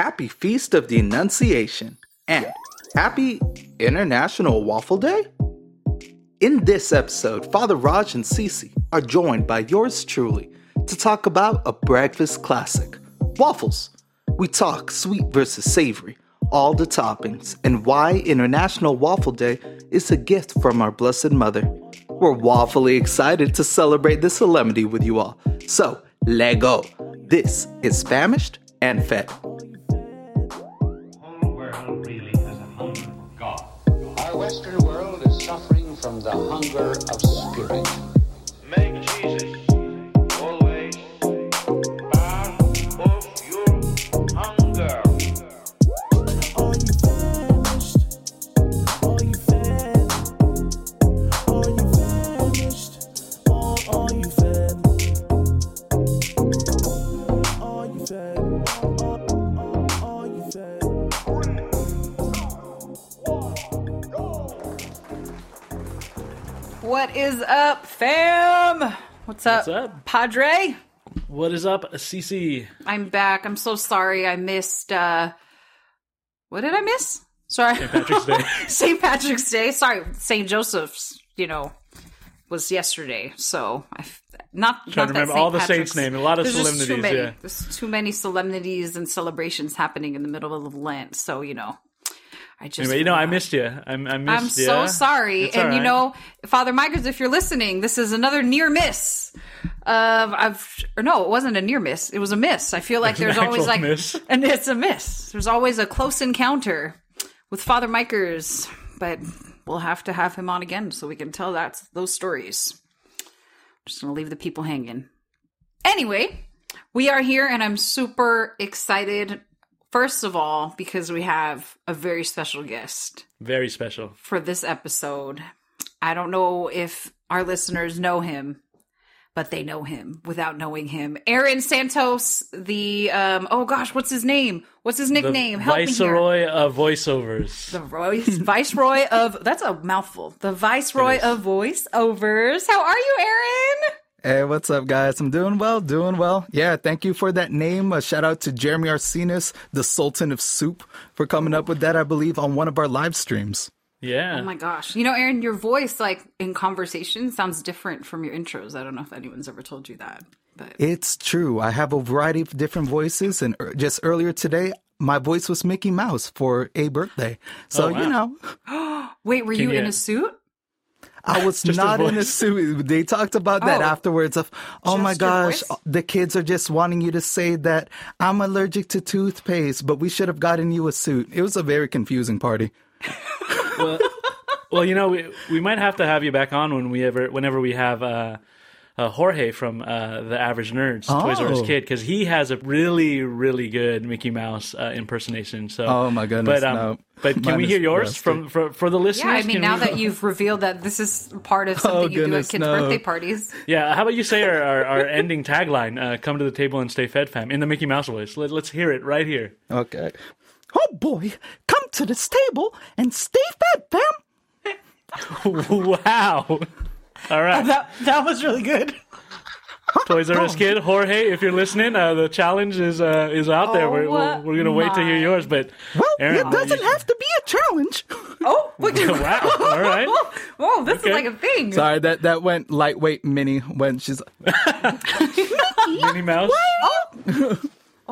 Happy Feast of the Annunciation and Happy International Waffle Day? In this episode, Father Raj and Cece are joined by yours truly to talk about a breakfast classic waffles. We talk sweet versus savory, all the toppings, and why International Waffle Day is a gift from our Blessed Mother. We're waffly excited to celebrate this solemnity with you all. So, Lego. This is Famished and Fed. Western world is suffering from the hunger of spirit. Is up, fam? What's up, What's up? Padre? What is up, CC? I'm back. I'm so sorry I missed uh what did I miss? Sorry. St. Patrick's Day. St. Patrick's Day. Sorry, St. Joseph's, you know, was yesterday. So I not Trying not to remember all the Patrick's- saints' name. A lot of just too solemnities, many. yeah. There's too many solemnities and celebrations happening in the middle of Lent. So, you know, I just Anyway, you know, I missed you. I, I missed I'm you. so sorry. It's and all you know, Father Migers, if you're listening, this is another near miss. Of I've or no, it wasn't a near miss. It was a miss. I feel like there's always like miss. and it's a miss. There's always a close encounter with Father Mikers, but we'll have to have him on again so we can tell that those stories. Just gonna leave the people hanging. Anyway, we are here and I'm super excited. First of all, because we have a very special guest Very special. for this episode. I don't know if our listeners know him, but they know him without knowing him. Aaron Santos, the um oh gosh, what's his name? What's his The nickname? Help me here. Viceroy of voiceovers. The Roy, Viceroy of that's a mouthful. The Viceroy of voiceovers. How are you, Aaron? Hey, what's up, guys? I'm doing well, doing well. Yeah, thank you for that name. A shout out to Jeremy Arsenis, the Sultan of Soup, for coming up with that, I believe, on one of our live streams. yeah. Oh my gosh. You know, Aaron, your voice like in conversation sounds different from your intros. I don't know if anyone's ever told you that. But It's true. I have a variety of different voices, and er- just earlier today, my voice was Mickey Mouse for a birthday. So, Oh, wow. you know, wait, were you you- in a suit? I was not in a suit. They talked about that Oh. afterwards of, oh my Just your gosh, the kids are just wanting you to say that I'm allergic to toothpaste, but we should have gotten you a suit. It was a very confusing party. well, well, you know, we we might have to have you back on when we ever, whenever we have uh, uh, Jorge from uh, the Average Nerds, Toys R Us Oh. Kid, because he has a really, really good Mickey Mouse uh, impersonation. So, Oh, my goodness, But um, no. but can Mine we hear yours rusty. from for, for the listeners? Yeah, I mean, Can now we- that you've revealed that this is part of something Oh, you do at goodness, kids' no. birthday parties. Yeah, how about you say our, our, our ending tagline, uh, come to the table and stay fed, fam, in the Mickey Mouse voice. Let, let's hear it right here. Okay. Oh boy, come to this table and stay fed, fam. wow. All right. That that was really good. Toys R Us Kid, Jorge, if you're listening, uh, the challenge is uh, is out there. We're, we're, Oh, we're going to wait to hear yours, but Well, Aaron, it doesn't you- have to be a challenge. Oh, look at Wow. All right. Whoa, this Okay. is like a thing. Sorry, that that went lightweight mini when she's Minnie Mouse. Oh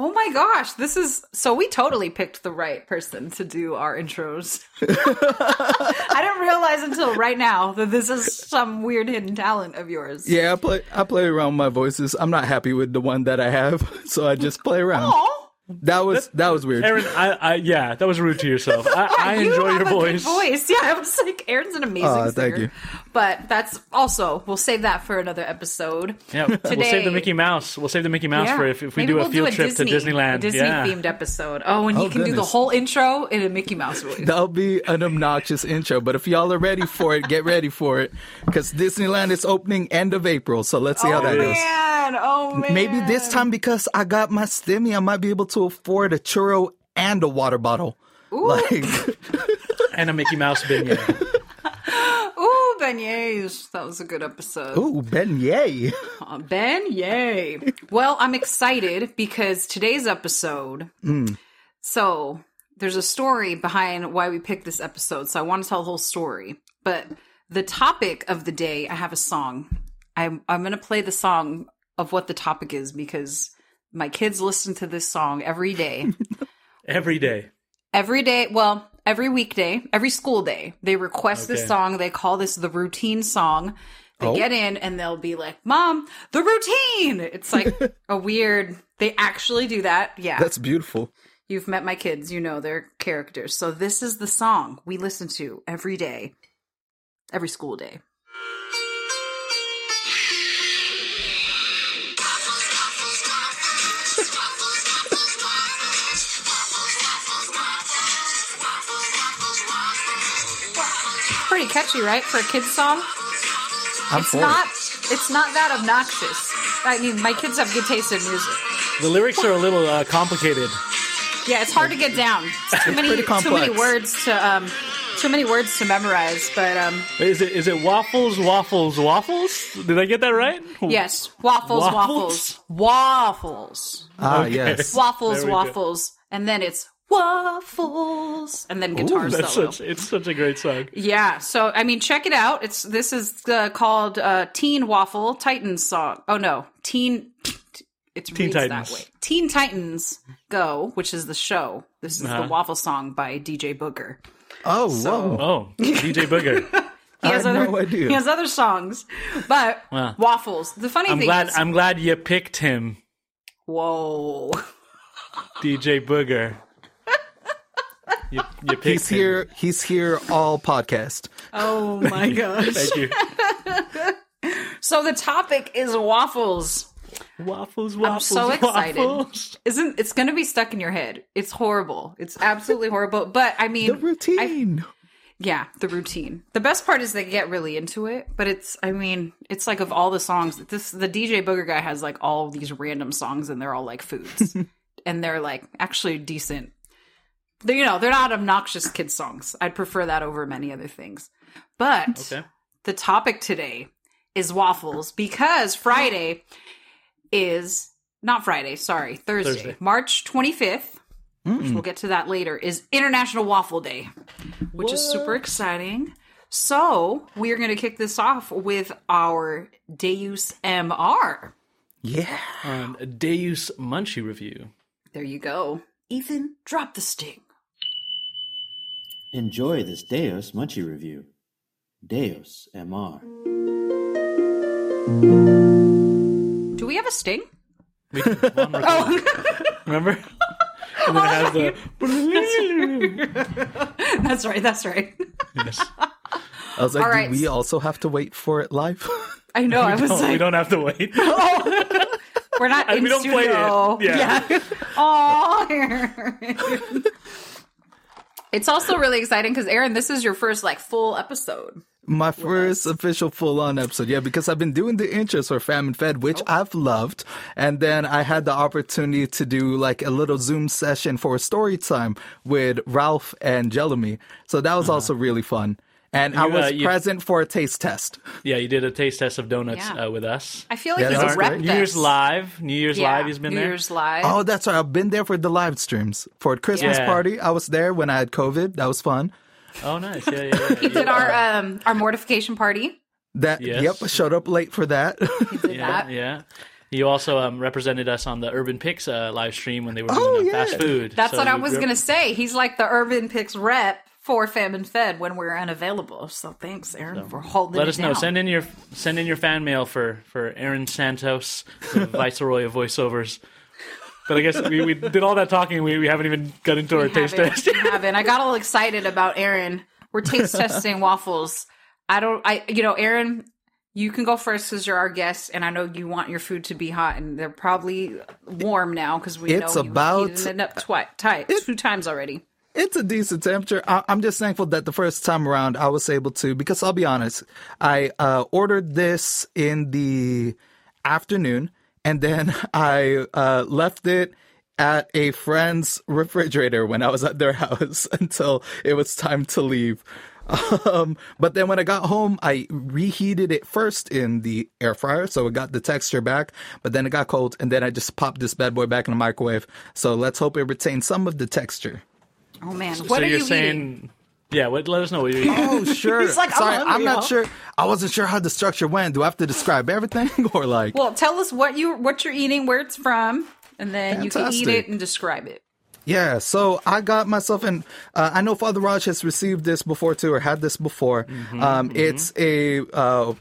Oh my gosh, this is so we totally picked the right person to do our intros. I didn't realize until right now that this is some weird hidden talent of yours. Yeah, I play I play around with my voices. I'm not happy with the one that I have, so I just play around. Aw. That was that was weird. Aaron, I, I, yeah, that was rude to yourself. I, I You enjoy have your a good voice. voice. Yeah, I was like, Aaron's an amazing Aw, singer. thank you. But that's also we'll save that for another episode. Yeah, we'll save Today- the Mickey Mouse. We'll save the Mickey Mouse for if, if we Maybe do a we'll field trip Disney, to Disneyland. a Disney yeah. themed episode. Oh, and Oh, you can do the whole intro in a Mickey Mouse voice. That'll be an obnoxious intro, but if y'all are ready for it, get ready for it because Disneyland is opening end of April. So let's see how oh that goes. man! Oh man! Maybe this time because I got my stimmy, I might be able to afford a churro and a water bottle. Like, and a Mickey Mouse beignet. Ooh, beignets. That was a good episode. ooh, beignet. Uh, Ben, yay. well, I'm excited because today's episode Mm. So there's a story behind why we picked this episode. So I want to tell the whole story. But the topic of the day, I have a song. I'm I'm gonna play the song of what the topic is because my kids listen to this song every day. Every day. every day well every weekday every school day they request this song. They call this the routine song. They Oh. get in and they'll be like mom the routine! It's like a weird they actually do that. Yeah. That's beautiful. you've met my kids. You know their characters. So this is the song we listen to every day every school day catchy right for a kid's song I'm it's for not it. it's not that obnoxious i mean my kids have good taste in music The lyrics are a little uh, complicated. yeah it's hard to get down it's too many too many words to um too many words to memorize but um Is it is it waffles, waffles, waffles? Did I get that right? yes waffles waffles Waffles? waffles Ah, Okay. yes. waffles There we go. waffles and then it's waffles and then guitar That's solo such it's such a great song. yeah so i mean check it out it's this is uh, called uh teen waffle titans song oh no teen it's Teen reads Titans. that way teen titans go which is the show this is Uh-huh. the waffle song by dj booger Oh, So- whoa. Oh, DJ Booger. he has I other no idea. he has other songs but Wow. waffles the funny I'm thing glad is I'm glad you picked him, whoa DJ Booger. You, you picked He's him. here. He's here all podcast. oh my gosh Thank you. so the topic is waffles Waffles, waffles, I'm so excited. waffles. isn't it's gonna be stuck in your head it's horrible it's absolutely horrible but i mean The routine. yeah the routine the best part is they get really into it but it's i mean it's like of all the songs this the dj booger guy has like all these random songs and they're all like foods and they're like actually decent they're, you know they're not obnoxious kid songs i'd prefer that over many other things but Okay. the topic today is waffles because Friday is not Friday, sorry, Thursday, Thursday. March 25th, which we'll get to that later, is International Waffle Day, which is super exciting. So, we are going to kick this off with our Deus MR. yeah. Um, a Deus Munchie review. There you go. Ethan, drop the sting. Enjoy this Deus Munchie review. Deus MR. Do we have a sting? We did one more time. Oh. Remember? And then it has the. That's right, that's right. Yes. I was like, All do we also have to wait for it live? I know, I was like, we don't have to wait. Oh. we're not in we don't play studio. it. Yeah. Aw. It's also really exciting because Aaron, this is your first like full episode. My first official full on episode. Yeah, because I've been doing the intros for Famine Fed, which oh. I've loved. And then I had the opportunity to do like a little Zoom session for story time with Ralph and Jelemy. So that was uh-huh. also really fun. And I was uh, you- present for a taste test. Yeah, you did a taste test of donuts Yeah. uh, with us. I feel like Yeah, he's that a was rep. New Year's Live. New Year's Yeah, Live, he's been New there. New Year's Live. Oh, that's right. I've been there for the live streams. For a Christmas Yeah. party, I was there when I had COVID. That was fun. Oh, nice. Yeah, yeah, yeah. he did our um our mortification party. That Yes. yep, I showed up late for that. He did yeah, that. yeah. You also um, represented us on the Urban Picks uh, live stream when they were doing Oh, yeah. fast food. That's So what I was gonna say. He's like the Urban Picks rep for Fam and Fed when we're unavailable. So thanks, Aaron, for holding Let it us know. down. Send in your send in your fan mail for for Aaron Santos, the Viceroy of voiceovers. But I guess we, we did all that talking. We, we haven't even got into our taste test. We haven't. I got all excited about Aaron. We're taste testing waffles. I don't. I you know, Aaron, you can go first because you're our guest, and I know you want your food to be hot, and they're probably warm now because we It's know you about- heated it up twice, tight, two times already. It's a decent temperature. I- I'm just thankful that the first time around I was able to, because I'll be honest, I uh, ordered this in the afternoon and then I uh, left it at a friend's refrigerator when I was at their house until it was time to leave. Um, but then when I got home, I reheated it first in the air fryer, so it got the texture back. But then it got cold, and then I just popped this bad boy back in the microwave. So let's hope it retains some of the texture. Oh man, what so are you're you saying, eating? yeah? What, let us know what you're eating. Oh, sure. He's like, I'm Sorry, I'm not sure. I wasn't sure how the structure went. Do I have to describe everything, or like? Well, tell us what you what you're eating, where it's from, and then you can eat it and describe it. Yeah, so I got myself in. Uh, I know Father Raj has received this before too, or had this before. um, It's a. Uh,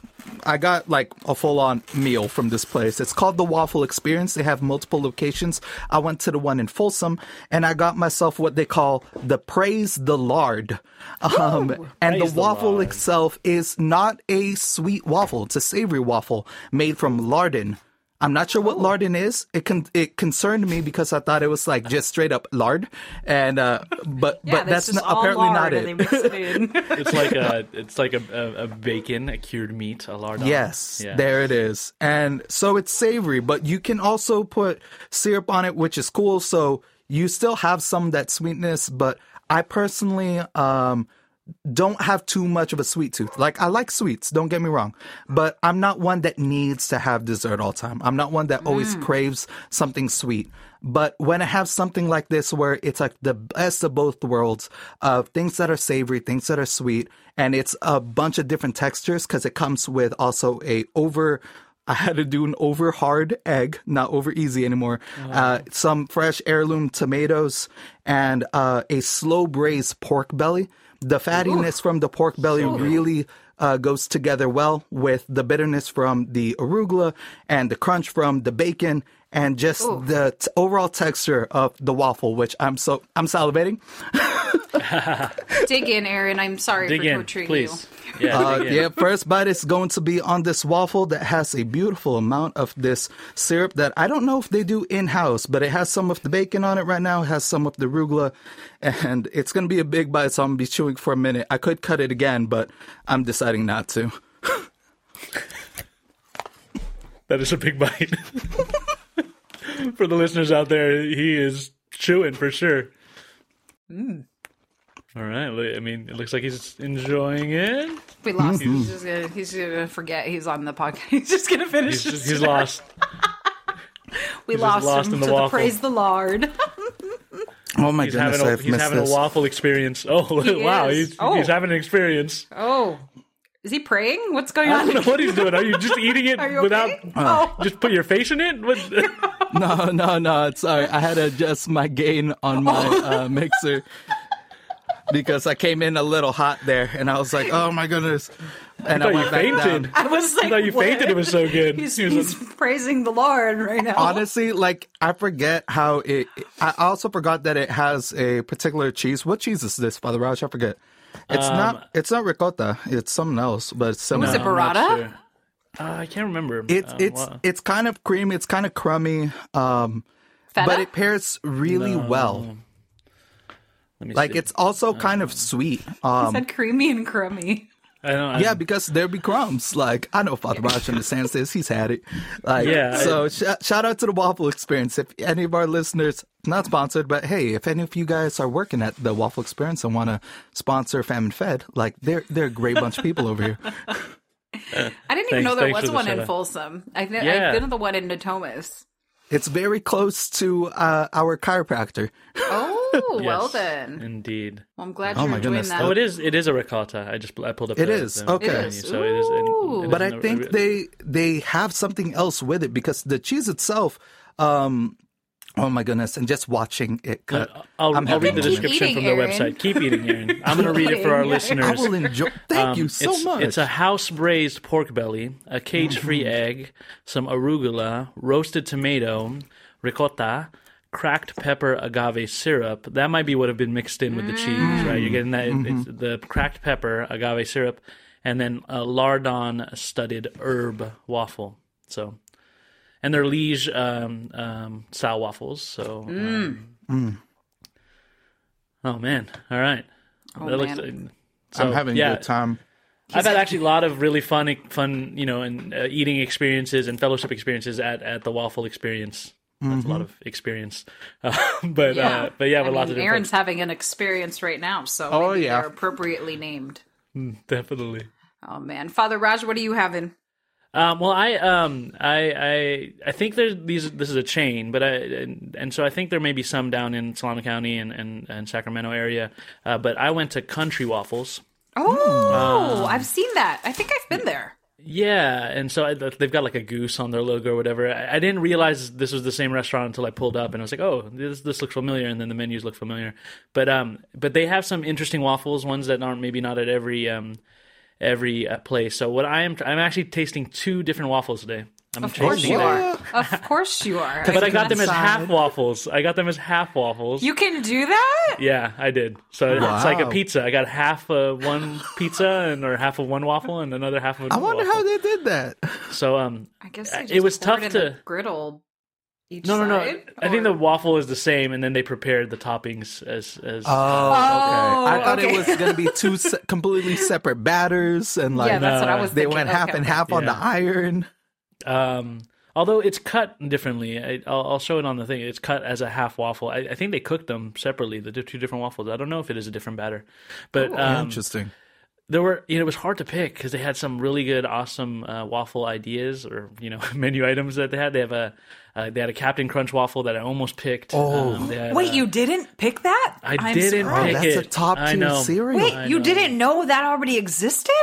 I got like a full on meal from this place. It's called the Waffle Experience. They have multiple locations. I went to the one in Folsom, and I got myself what they call the Praise the Lard. Um, and the waffle itself is not a sweet waffle. It's a savory waffle made from lardon. I'm not sure Oh. what lardon is. It con- it concerned me because I thought it was like just straight up lard, and uh, but Yeah, but that's just not, apparently not it. it. It's like a it's like a, a, a bacon, a cured meat, a lardon. Yes, Yeah. there it is. And so it's savory, but you can also put syrup on it, which is cool. So you still have some of that sweetness, but I personally um don't have too much of a sweet tooth. Like I like sweets, don't get me wrong, but I'm not one that needs to have dessert all the time. I'm not one that always craves something sweet. But when I have something like this where it's like the best of both worlds of things that are savory, things that are sweet, and it's a bunch of different textures because it comes with also a over I had to do an over hard egg, not over easy anymore. Uh, some fresh heirloom tomatoes and uh, a slow braised pork belly. The fattiness from the pork belly really uh, goes together well with the bitterness from the arugula and the crunch from the bacon and just the t- overall texture of the waffle, which I'm so I'm salivating. Dig in, Aaron. I'm sorry Dig for in, torturing please. you. Yeah, Uh, yeah, first bite is going to be on this waffle that has a beautiful amount of this syrup that I don't know if they do in house, but it has some of the bacon on it right now. It has some of the arugula, and it's going to be a big bite, so I'm going to be chewing for a minute. I could cut it again, but I'm deciding not to. That is a big bite. for the listeners out there, he is chewing for sure. Mm. All right. I mean, it looks like he's enjoying it. We lost. He's just gonna. He's gonna forget he's on the podcast. He's just gonna finish. He's, just, he's lost. We he's lost, lost him in the to the waffle. praise the Lord. Oh my He's goodness, having a, I've he's missed having this. a waffle experience. Oh He wow, he's, Oh. he's having an experience. oh, is he praying? What's going on? I don't know what he's doing. Are you just eating it Are without okay? oh, just put your face in it? What? No, no, no. Sorry. I had to adjust my gain on my uh, mixer because I came in a little hot there, and I was like, "Oh my goodness!" And I, thought you went back fainted. down. I was like, I thought you what? fainted. It was so good. He's, He was he's praising the Lord right now. Honestly, like I forget how it. I also forgot that it has a particular cheese. What cheese is this, Father Raj? I forget. It's not. It's not ricotta. It's something else, but it's similar. Was it burrata? sure. Uh, I can't remember. It's Uh, it's what- it's kind of creamy. It's kind of crummy. Um, Feta? but it pairs really well. let me Like see. it's also kind of sweet. Um, said creamy and crummy. I don't, I, yeah, because there be crumbs. Like I know Father Raj understands this. He's had it. Like Yeah, So sh- shout out to the waffle experience. If any of our listeners, not sponsored, but hey, if any of you guys are working at the waffle experience and want to sponsor Famine Fed, like they're they're a great bunch of people over here. I didn't even Thanks- know there was the one in. Folsom. I th- Yeah. I've been to the one in Natomas. It's very close to uh, our chiropractor. Oh, well then. indeed. Well, I'm glad Oh you're my enjoying goodness. that. Oh, it is. It is a ricotta. I just I pulled up. It the, is, the okay. menu, It is. So it is. in- Ooh. it is But I in a- think they they have something else with it because the cheese itself. Um, oh my goodness! And just watching it cut, I'll, I'm I'll read the description eating, from their Aaron. website. Keep eating, Aaron. I'm going to read it for our eating. listeners. I will enjoy. Thank Um, you so it's, much. It's a house braised pork belly, a cage free Mm-hmm. egg, some arugula, roasted tomato, ricotta, cracked pepper agave syrup. That might be what have been mixed in with the cheese, right? You're getting that Mm-hmm. it's the cracked pepper agave syrup, and then a lardon studded herb waffle. So, and they're Liege um, um, style waffles. So, um, Mm. oh man, all right. Oh, That looks- man. so, I'm having yeah, a good time. I've had actually a lot of really fun, fun, you know, and uh, eating experiences and fellowship experiences at, at the Waffle Experience. That's a lot of experience, uh, but uh, but yeah, I with lots mean, of different. Aaron's having an experience right now, so Oh, maybe yeah. they're appropriately named. definitely. Oh man, Father Raj, what are you having? Um, well, I um, I I I think there's these. This is a chain, but I and, and so I think there may be some down in Solano County and and, and Sacramento area. Uh, but I went to Country Waffles. Oh, I've seen that. I think I've been there. Yeah, and so I, they've got like a goose on their logo or whatever. I, I didn't realize this was the same restaurant until I pulled up and I was like, "Oh, this this looks familiar." And then the menus look familiar, but um, but they have some interesting waffles, ones that aren't maybe not at every um, every uh, place. So what I am, I'm actually tasting two different waffles today. I'm Of course you them. are. Of course you are. But I got them as half waffles. I got them as half waffles. You can do that? yeah, I did. So it's like a pizza. I got half of one pizza and or half of one waffle and another half of. I wonder waffle. how they did that. So um, I guess they it was tough in to- a griddle. Each no, no, no. side, I think the waffle is the same, and then they prepared the toppings as as. Oh, okay. I thought okay. it was going to be two se- completely separate batters, and like yeah, that's what I No. was. they thinking. went half and okay. half on the iron. Um, although it's cut differently, I, I'll, I'll show it on the thing. It's cut as a half waffle. I, I think they cooked them separately. The two different waffles. I don't know if it is a different batter, but um, Interesting. there were you know it was hard to pick because they had some really good awesome uh, waffle ideas or you know menu items that they had they have a uh, they had a captain crunch waffle that i almost picked Oh. Um, had, Wait, uh, you didn't pick that? i I'm didn't surprised. pick That's a it top I tier know. cereal. Wait, I you know. didn't know that already existed?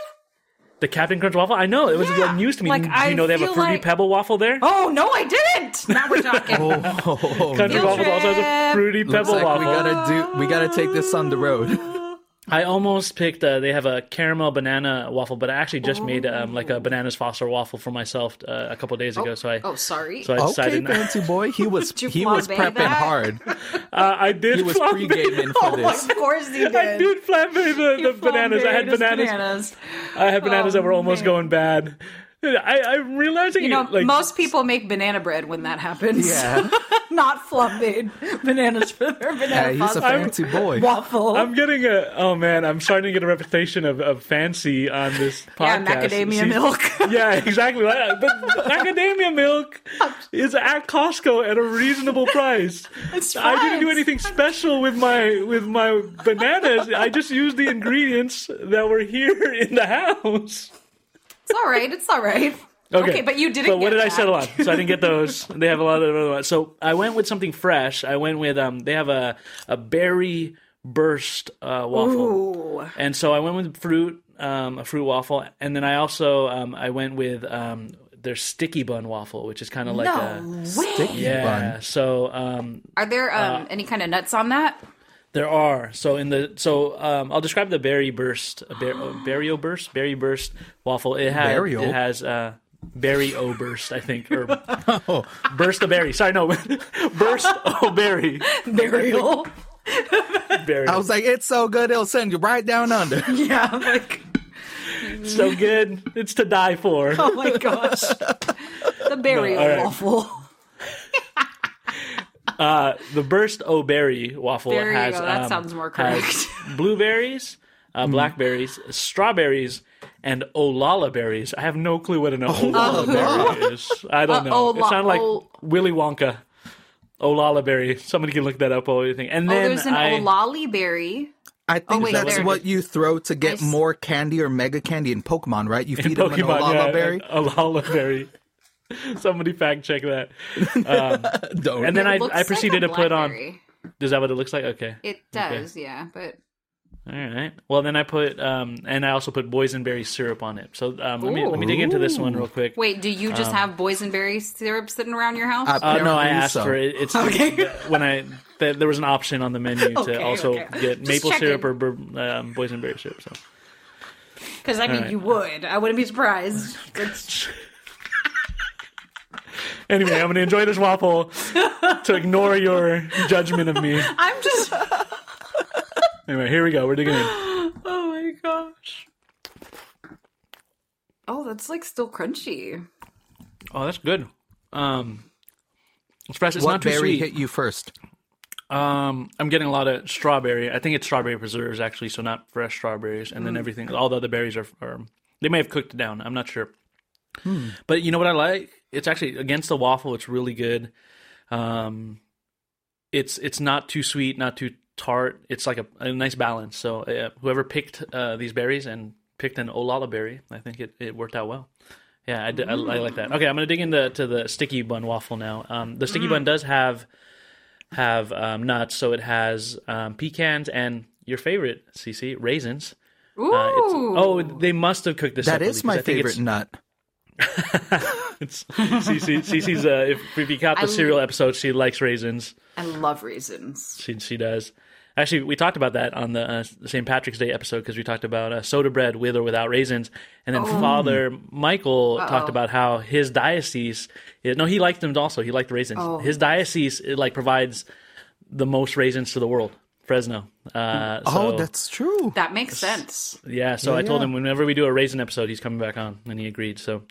the captain crunch waffle i know it was Yeah. news to me Like, do you I know they have a fruity like- pebble waffle there Oh no, I didn't. Now we're talking. Oh, country Field waffles also has a trip. fruity looks pebble like waffle we gotta do. We gotta take this on the road. I almost picked. Uh, they have a caramel banana waffle, but I actually just made um, like a bananas Foster waffle for myself uh, a couple days ago. so I, oh, sorry. so I Okay, decided. fancy boy. He was he was prepping that? hard. uh, I did. He was flambe- pre-gaming for this. of course he did. I did flambe the, the bananas. I had bananas. bananas. I had bananas Oh, that were almost man. going bad. I, I'm realizing, You know, like, most people make banana bread when that happens. Yeah. Not flambéed bananas for their banana Yeah, he's a pasta fancy boy. waffle. I'm getting a. Oh man, I'm starting to get a reputation of, of fancy on this podcast. yeah, macadamia See- milk. Yeah, exactly. Like, But macadamia milk is at Costco at a reasonable price. It's I didn't do anything special with my with my bananas. I just used the ingredients that were here in the house. It's all right. It's all right. Okay, but you didn't. So what get did I that. settle on? So I didn't get those. They have a lot of other ones. So I went with something fresh. I went with um. They have a a berry burst uh, waffle, Ooh. and so I went with fruit um a fruit waffle, and then I also um I went with um their sticky bun waffle, which is kind of like no a way. yeah. bun. So um Are there Uh, um, any kind of nuts on that? There are so in the so um I'll describe the berry burst ber, uh, berry burst berry burst waffle. It has Berry-o? it has uh berry o burst I think or burst of berry. Sorry, no burst o berry Burial. berry. I was like, it's so good, it'll send you right down under. yeah, like so good. It's to die for. oh my gosh, the burial all right. waffle. Uh, the burst o berry waffle There you has go. That um, sounds more correct. blueberries, uh, blackberries, strawberries, and olala berries. I have no clue what an olala berry is. I don't Uh, know. ola- it sounded like ol- Willy Wonka. Olala berry. Somebody can look that up or anything. And Oh, then there's an I, olali berry. I think oh, wait, that's there it what is. you throw to get I s- more candy or mega candy in Pokemon, right? You in feed them an Pokemon, Olala yeah, berry. an olala berry. Somebody fact check that. Don't. And then I, looks I proceeded like a to put on. blackberry. Is that what it looks like? Okay. It does, yeah, but All right. Well, then I put um, and I also put boysenberry syrup on it. So um, let me let me dig into this one real quick. wait, do you just have boysenberry syrup sitting around your house? Uh, Uh, no, I asked so. for it. It's okay. when I th- there was an option on the menu to Okay, also okay. get Just maple checking. syrup or bur- um, boysenberry syrup. So Because I mean, right. you would. I wouldn't be surprised. It's, anyway, I'm going to enjoy this waffle to ignore your judgment of me. I'm just. Anyway, here we go. We're digging in. Oh my gosh. Oh, that's like still crunchy. Oh, that's good. Um, it's fresh. It's what not too berry sweet. hit you first? Um, I'm getting a lot of strawberry. I think it's strawberry preserves actually, so not fresh strawberries. And Mm. then everything, all the other berries are, are they may have cooked it down. I'm not sure. Hmm. But you know what I like? It's actually against the waffle. It's really good. Um, it's it's not too sweet, not too tart. It's like a, a nice balance. So uh, whoever picked uh, these berries and picked an Olala berry. I think it, it worked out well. Yeah, I, did- I, I like that. Okay, I'm gonna dig into to the sticky bun waffle now. Um, the sticky bun does have have um, nuts, so it has um, pecans and your favorite, CC, raisins. Ooh. Uh, oh, they must have cooked this. That separately, is my 'cause I favorite nut. It's, it's CC, CC's. Uh, if, if you caught the I- cereal episode, she likes raisins. I love raisins. She she does. Actually, we talked about that on the uh, St. Patrick's Day episode because we talked about uh, soda bread with or without raisins, and then Father Michael talked about how his diocese. No, he liked them also. He liked the raisins. Oh. His diocese it, like provides the most raisins to the world. Fresno. Uh, Oh, so- that's true. That makes sense. yeah, so I told him whenever we do a raisin episode, he's coming back on, and he agreed. So,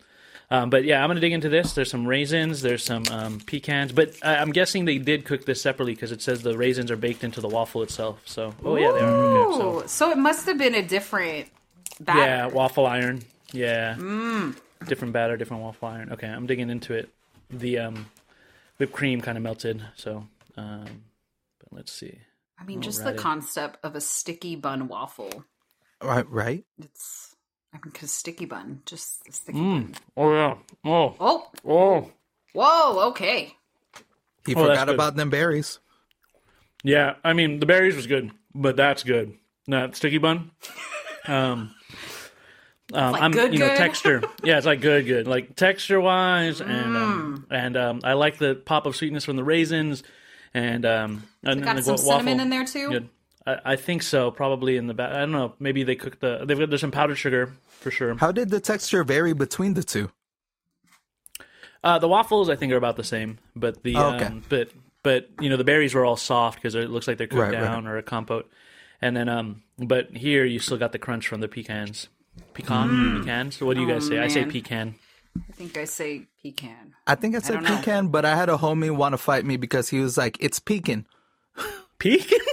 um, but yeah, I'm gonna dig into this. There's some raisins, there's some um, pecans, but I I'm guessing they did cook this separately because it says the raisins are baked into the waffle itself. So, oh yeah, they are. Okay, so, Ooh, so it must have been a different batter. yeah, waffle iron. Yeah, different batter, different waffle iron. Okay, I'm digging into it. The um, whipped cream kind of melted. So, um, but let's see. I mean, just the Alrighty. concept of a sticky bun waffle. Right, right. It's, I mean, because sticky bun, just sticky Mm. bun. Oh yeah. Oh. Oh, Oh. whoa, okay. He Oh, forgot about them berries. Yeah, I mean the berries was good, but that's good. That sticky bun. Um, um, like I'm good, you know good? texture. Yeah, it's like good, good, like texture wise, and um, and um, I like the pop of sweetness from the raisins, and um, and Got the some wa- cinnamon in there too. Good. I, I think so. Probably in the back. I don't know. Maybe they cooked the. They've got there's some powdered sugar for sure. How did the texture vary between the two? Uh, the waffles I think are about the same, but the Oh, okay. um, but but you know the berries were all soft because it looks like they're cooked Right, right. down or a compote, and then um but here you still got the crunch from the pecans, pecan pecans. What do you guys say? I say Mm. pecan. I think I say pecan. I think I said don't know. pecan, but I had a homie want to fight me because he was like, "It's pecan." Pecan?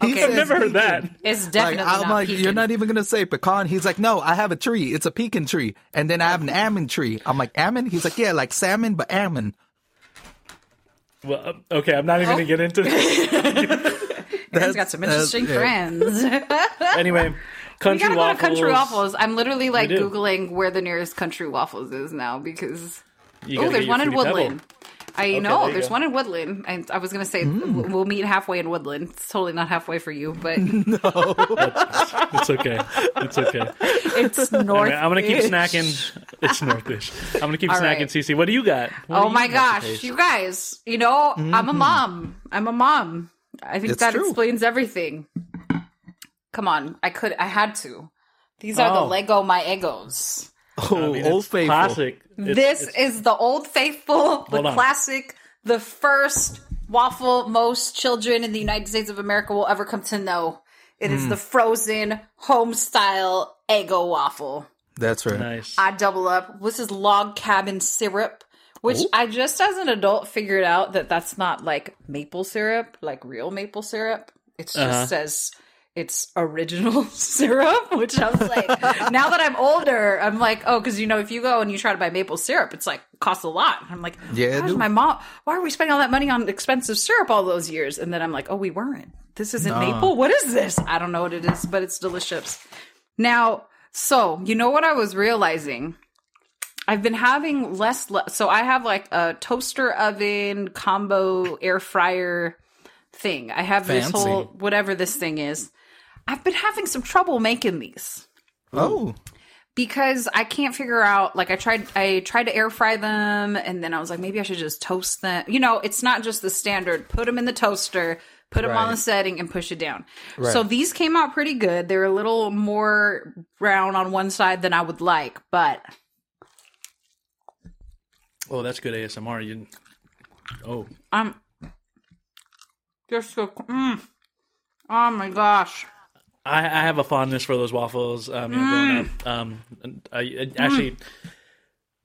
He Okay. I've never heard that. pecan. It's Like, definitely I'm not like, pecan. you're not even gonna say pecan. He's like, no, I have a tree. It's a pecan tree, and then I have an almond tree. I'm like, almond. He's like, yeah, like salmon, but almond. Well, uh, okay, I'm not even gonna get into this. Aaron's got some That's- interesting yeah. friends. anyway, we country gotta go waffles. to Country Waffles. I'm literally like googling where the nearest Country Waffles is now because oh, there's one in Woodland. Pebble. Woodland. I there know you there's go. one in Woodland. I, I was gonna say Mm. we'll meet halfway in Woodland. It's totally not halfway for you, but no, It's okay. It's okay. it's north. I'm gonna keep snacking. It's northish. I'm gonna keep All snacking. right. CC, what do you got? What Oh my got to gosh, you guys! You know I'm a mom. I'm a mom. I think It's that true. explains everything. Come on, I could. I had to. These are the Oh. Leggo My Eggos. Oh, I mean, old it's faithful. Classic. It's- this it's- is the old faithful, the classic, the first waffle most children in the United States of America will ever come to know. It Hmm. is the frozen home style Eggo waffle. That's right. nice. I double up. This is log cabin syrup, which I just as an adult figured out that that's not like maple syrup, like real maple syrup. It just Uh-huh. says it's original syrup, which I was like, now that I'm older, I'm like, oh, because you know, if you go and you try to buy maple syrup, it's like costs a lot. I'm like, Yeah, gosh, my mom, why are we spending all that money on expensive syrup all those years? And then I'm like, oh, we weren't. This isn't maple. What is this? I don't know what it is, but it's delicious. Now, so you know what I was realizing? I've been having less. Le- so I have like a toaster oven combo air fryer thing. I have this whole whatever this thing is. I've been having some trouble making these Oh, because I can't figure out like I tried I tried to air fry them and then I was like maybe I should just toast them. You know, it's not just the standard put them in the toaster, put them on the setting and push it down. So these came out pretty good. They're a little more brown on one side than I would like, but oh, that's good ASMR. You. Oh, I'm just so mm. Oh my gosh. I, I have a fondness for those waffles. Um, you know, growing up, um, I, I actually,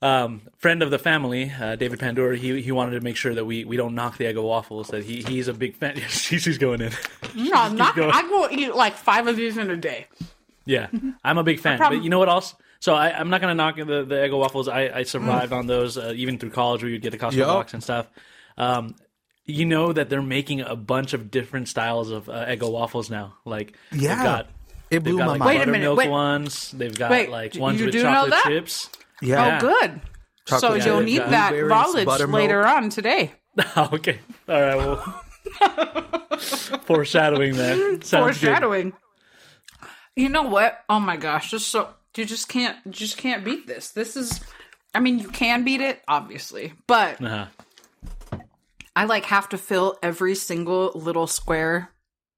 um, friend of the family, uh, David Pandora, he he wanted to make sure that we, we don't knock the Eggo waffles. That he he's a big fan. she's, she's going in. No, not, going. I go eat like five of these in a day. Yeah, I'm a big fan. problem- But you know what else? So I, I'm not gonna knock the the Eggo waffles. I, I survived on those uh, even through college, where you'd get the Costco Yup. box and stuff. Um, you know that they're making a bunch of different styles of uh, Eggo waffles now. Like Yeah. they've got It They've blew got my like mind. Wait a minute, wait. ones. They've got Wait, like ones you with do know chocolate that? chips. Yeah. Oh, good. so Chocolate you'll need that Blueberries, knowledge later on today. okay. All right. Well, foreshadowing that. Sounds good. Foreshadowing. You know what? Oh my gosh! Just so you just can't you just can't beat this. This is, I mean, you can beat it, obviously, but Uh-huh. I like have to fill every single little square,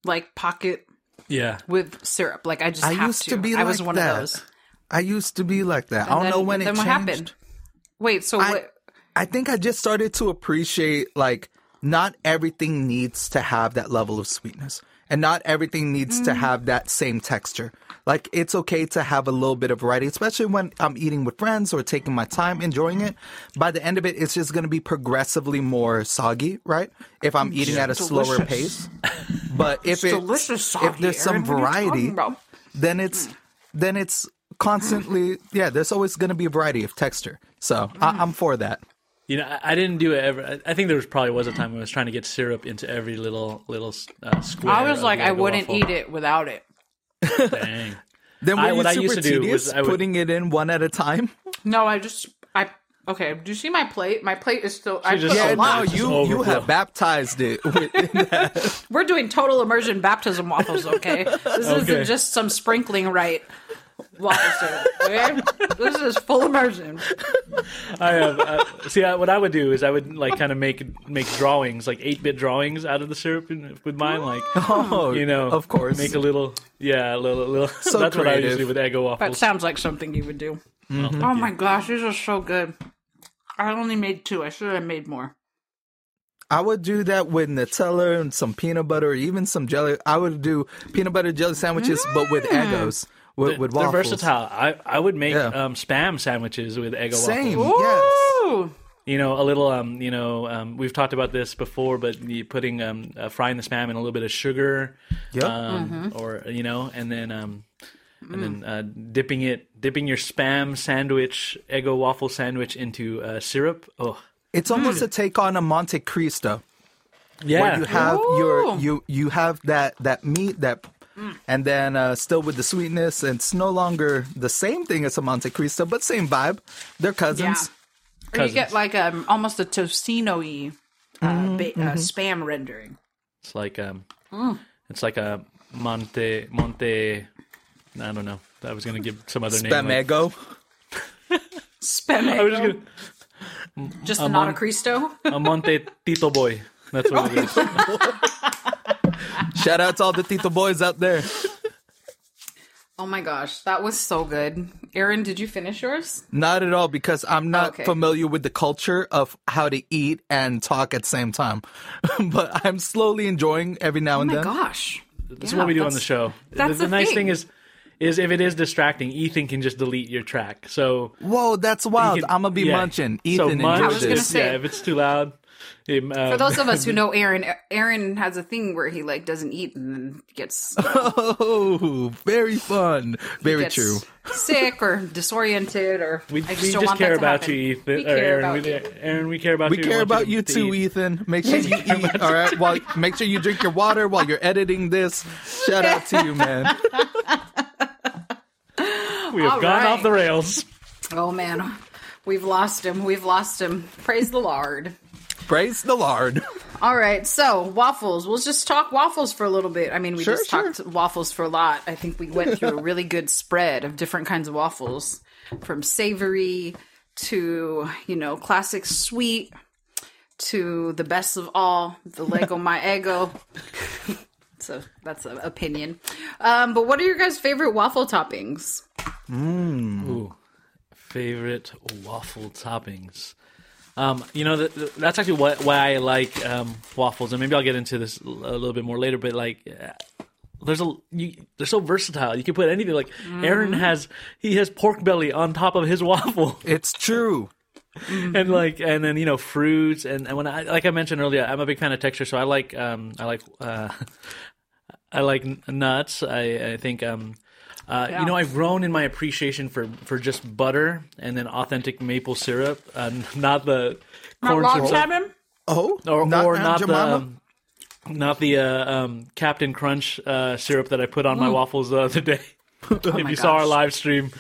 like pocket Yeah. with syrup. Like I just I have used to be I was like one that. of those. I used to be like that. I don't And know then- when it then changed. what happened? Wait, so I- what? I think I just started to appreciate like not everything needs to have that level of sweetness and not everything needs Mm. to have that same texture. Like it's okay to have a little bit of variety, especially when I'm eating with friends or taking my time enjoying it. By the end of it, it's just going to be progressively more soggy, right? If I'm mm. eating at a slower pace. But if it delicious soggy, if there's some Aaron. What are you talking variety, then it's mm. then it's constantly yeah. There's always going to be a variety of texture. So I, mm. I'm for that. You know, I, I didn't do it ever. I- I think there was probably was a time when I was trying to get syrup into every little little uh, square. I was like, I wouldn't waffle. eat it without it. Dang. Then were I- what I used to do was I would- putting it in one at a time? No, I just I okay. Do you see my plate? My plate is still. I just Yeah, a no, lot. just you you have baptized it. With, We're doing total immersion baptism waffles. Okay, this Okay. isn't just some sprinkling right waffle syrup. Okay, this is full immersion. I have. Uh, see, I, what I would do is I would like kind of make make drawings, like eight bit drawings out of the syrup in, with mine, like oh, you know, of course. make a little, yeah, a little, little. So that's what I usually do with Eggo waffles. That sounds like something you would do. Mm-hmm. Oh my gosh, these are so good. I only made two. I should have made more. I would do that with Nutella and some peanut butter, or even some jelly. I would do peanut butter jelly sandwiches, but with Eggos, with, with They're versatile. I I would make Yeah. um, spam sandwiches with Eggo Same, waffles. yes. You know, a little. Um, you know, um, we've talked about this before, but you putting um, uh, frying the spam in a little bit of sugar, Yep. um, or you know, and then um, and then uh, dipping it, dipping your spam sandwich, Eggo waffle sandwich into uh, syrup. Oh, It's almost a take on a Monte Cristo, yeah. where you have your you you have that that meat that. And then uh, still with the sweetness, and it's no longer the same thing as a Monte Cristo, but same vibe. They're cousins. or you get like um almost a tocino-y uh, ba- uh, spam rendering. It's like um, it's like a Monte Monte. I don't know. I was gonna give some other name. like- Spamego. Spam. Just gonna just a not a Cristo. a Monte Tito Boy. That's what it is. Shout out to all the Tito boys out there. Oh my gosh, that was so good. Aaron, did you finish yours? Not at all, because I'm not Okay. familiar with the culture of how to eat and talk at the same time. but I'm slowly enjoying every now Oh and my then. gosh. This is what we do on the show. that's the, the nice thing. thing is, is if it is distracting, Ethan can just delete your track. So Whoa, that's wild. can- I'm gonna be yeah. munching. So Ethan, munch, I enjoy was gonna this. say- yeah, if it's too loud. Um, For those of us who know Aaron, Aaron has a thing where he like doesn't eat and then gets, Oh, very fun. Very gets true. sick or disoriented or we, I we just, don't just want care that about happen. you, Ethan. We or care Aaron, about we, you. Aaron, we care about We you. care want you about you too, eat. Ethan. Make sure you eat. All right. While make sure you drink your water while you're editing this. Shout out to you, man. We have All gone right. off the rails. Oh man, we've lost him. We've lost him. Praise the Lord. Praise the Lord. All right, so waffles. We'll just talk waffles for a little bit. I mean, we Sure, just sure. talked waffles for a lot. I think we went through a really good spread of different kinds of waffles, from savory to you know classic sweet to the best of all, the Lego My Ego. so that's an opinion. Um, but what are your guys' favorite waffle toppings? Ooh, favorite waffle toppings. Um, you know, th- th- that's actually what, why I like um, waffles, and maybe I'll get into this a little bit more later. But like, uh, there's a you, they're so versatile. You can put anything. Like Aaron has, he has pork belly on top of his waffle, It's true. and like, and then you know, fruits, and, and when I like I mentioned earlier, I'm a big fan of texture, so I like um, I like uh, I like nuts. I I think um. Uh, Yeah. You know, I've grown in my appreciation for, for just butter and then authentic maple syrup, uh, not the corn log syrup, cabin? Oh, or not or not the um, not the uh, um, Captain Crunch uh, syrup that I put on my waffles the other day. if Oh my you saw our gosh. live stream,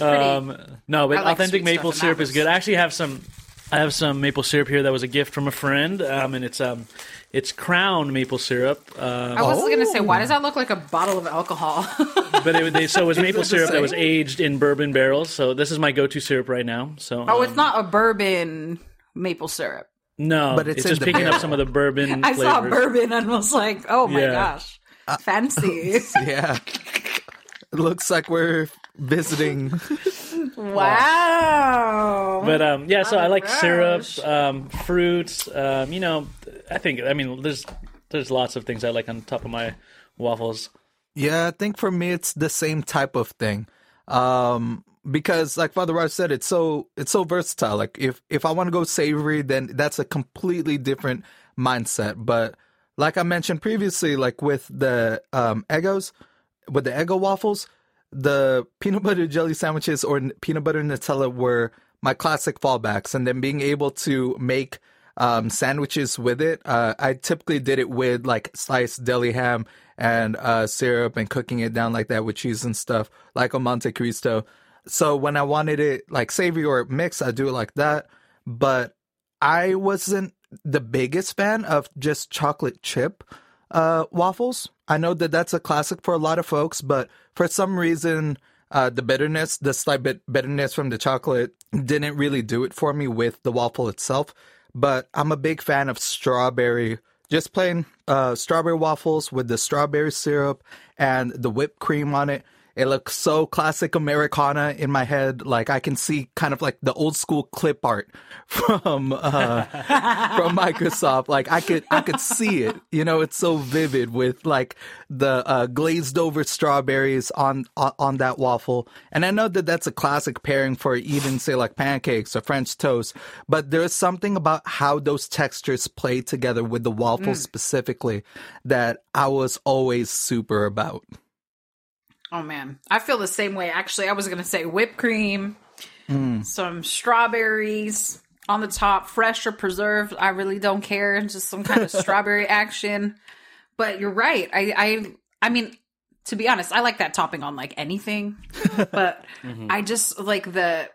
um, no, but like authentic maple syrup is was- good. I actually have some. I have some maple syrup here that was a gift from a friend, um, and it's um, it's Crown maple syrup. Um, I was gonna say, Oh. why does that look like a bottle of alcohol? but it, they, so it was maple syrup that was aged in bourbon barrels. So this is my go-to syrup right now. So oh, it's um, not a bourbon maple syrup. no, But it's it's, just picking barrel. up some of the bourbon. I saw bourbon and was like, oh my Yeah. gosh, fancy. Yeah. It looks like we're visiting. wow. But um, yeah, so I like gosh. syrups, um, fruits. Um, you know, I think I mean there's there's lots of things I like on top of my waffles. Yeah, I think for me it's the same type of thing. Um because like Father Raj said, it's so it's so versatile. Like if if I want to go savory, then that's a completely different mindset. But like I mentioned previously, like with the um Eggos, with the Eggo waffles, the peanut butter jelly sandwiches or peanut butter Nutella were my classic fallbacks, and then being able to make um, sandwiches with it. Uh, I typically did it with like sliced deli ham and uh, syrup and cooking it down like that with cheese and stuff, like a Monte Cristo. So when I wanted it like savory or mixed, I do it like that. But I wasn't the biggest fan of just chocolate chip uh, waffles. I know that that's a classic for a lot of folks, but for some reason, uh, the bitterness, the slight bit bitterness from the chocolate, didn't really do it for me with the waffle itself. But I'm a big fan of strawberry, just plain uh, strawberry waffles with the strawberry syrup and the whipped cream on it. It looks so classic Americana in my head. Like I can see kind of like the old school clip art from uh, from Microsoft. Like I could I could see it. You know, it's so vivid with like the uh, glazed over strawberries on, on on that waffle. And I know that that's a classic pairing for even say like pancakes or French toast. But there's something about how those textures play together with the waffle specifically that I was always super about. Oh man, I feel the same way. Actually, I was gonna say whipped cream, some strawberries on the top, fresh or preserved. I really don't care. Just some kind of strawberry action. But you're right. I, I, I mean, to be honest, I like that topping on like anything. But mm-hmm. I just like the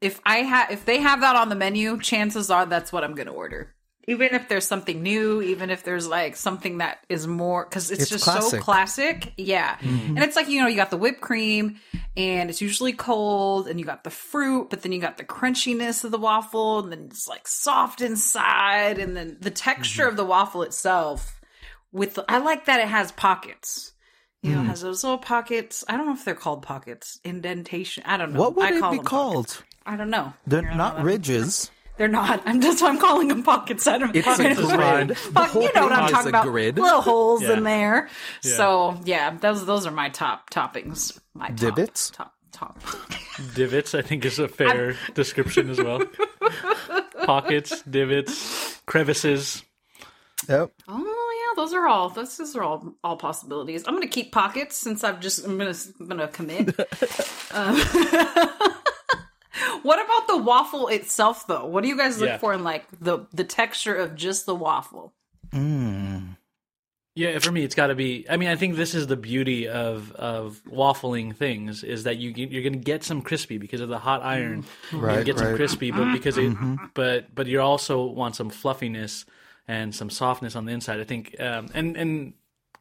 if I have if they have that on the menu, chances are that's what I'm gonna order. Even if there's something new, even if there's like something that is more because it's, It's just so classic. classic, yeah. Mm-hmm. And it's like you know you got the whipped cream, and it's usually cold, and you got the fruit, but then you got the crunchiness of the waffle, and then it's like soft inside, and then the texture mm-hmm. of the waffle itself. With the, I like that it has pockets. You know, it mm. has those little pockets. I don't know if they're called pockets. Indentation. I don't know. What would I it be called? pockets. I don't know. They're know, not ridges. They're not. I'm just. I'm calling them pockets. I don't. It's a pockets. grid. The you know what I'm talking about? grid. Little holes Yeah. in there. So yeah, those those are my top toppings. My top, Divots? Top top. Divots, I think, is a fair description as well. Pockets, divots, crevices. Yep. Oh yeah, those are all. Those, those are all all possibilities. I'm gonna keep pockets since I've just I'm gonna I'm gonna commit. um, what about the waffle itself though? What do you guys look Yeah. for in like the the texture of just the waffle? Hmm. Yeah, for me, it's got to be. I mean, I think this is the beauty of of waffling things is that you you're going to get some crispy because of the hot iron. Mm-hmm. you Right, get some crispy, but because it, mm-hmm. but but you also want some fluffiness and some softness on the inside. I think, um, and and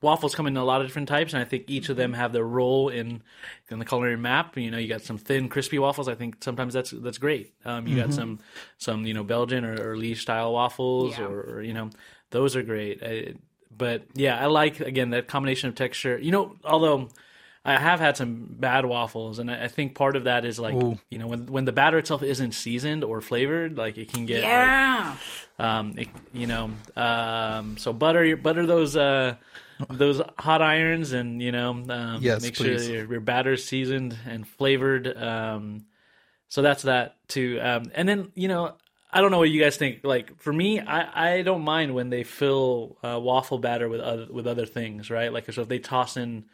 waffles come in a lot of different types, and I think each of them have their role in in the culinary map. You know, you got some thin, crispy waffles. I think sometimes that's that's great. Um, you got some some you know Belgian or, or Liège style waffles, Yeah. or, or you know those are great. I, but yeah, I like again that combination of texture. You know, although I have had some bad waffles, and I, think part of that is like you know when when the batter itself isn't seasoned or flavored, like it can get like, Yeah. um, it, you know, um, so butter butter those uh, those hot irons, and you know, um, Yes, make please. sure your, your batter's seasoned and flavored. Um, so that's that too. Um, and then you know, I don't know what you guys think. Like for me, I, I don't mind when they fill uh, waffle batter with other with other things, right? Like so if they toss in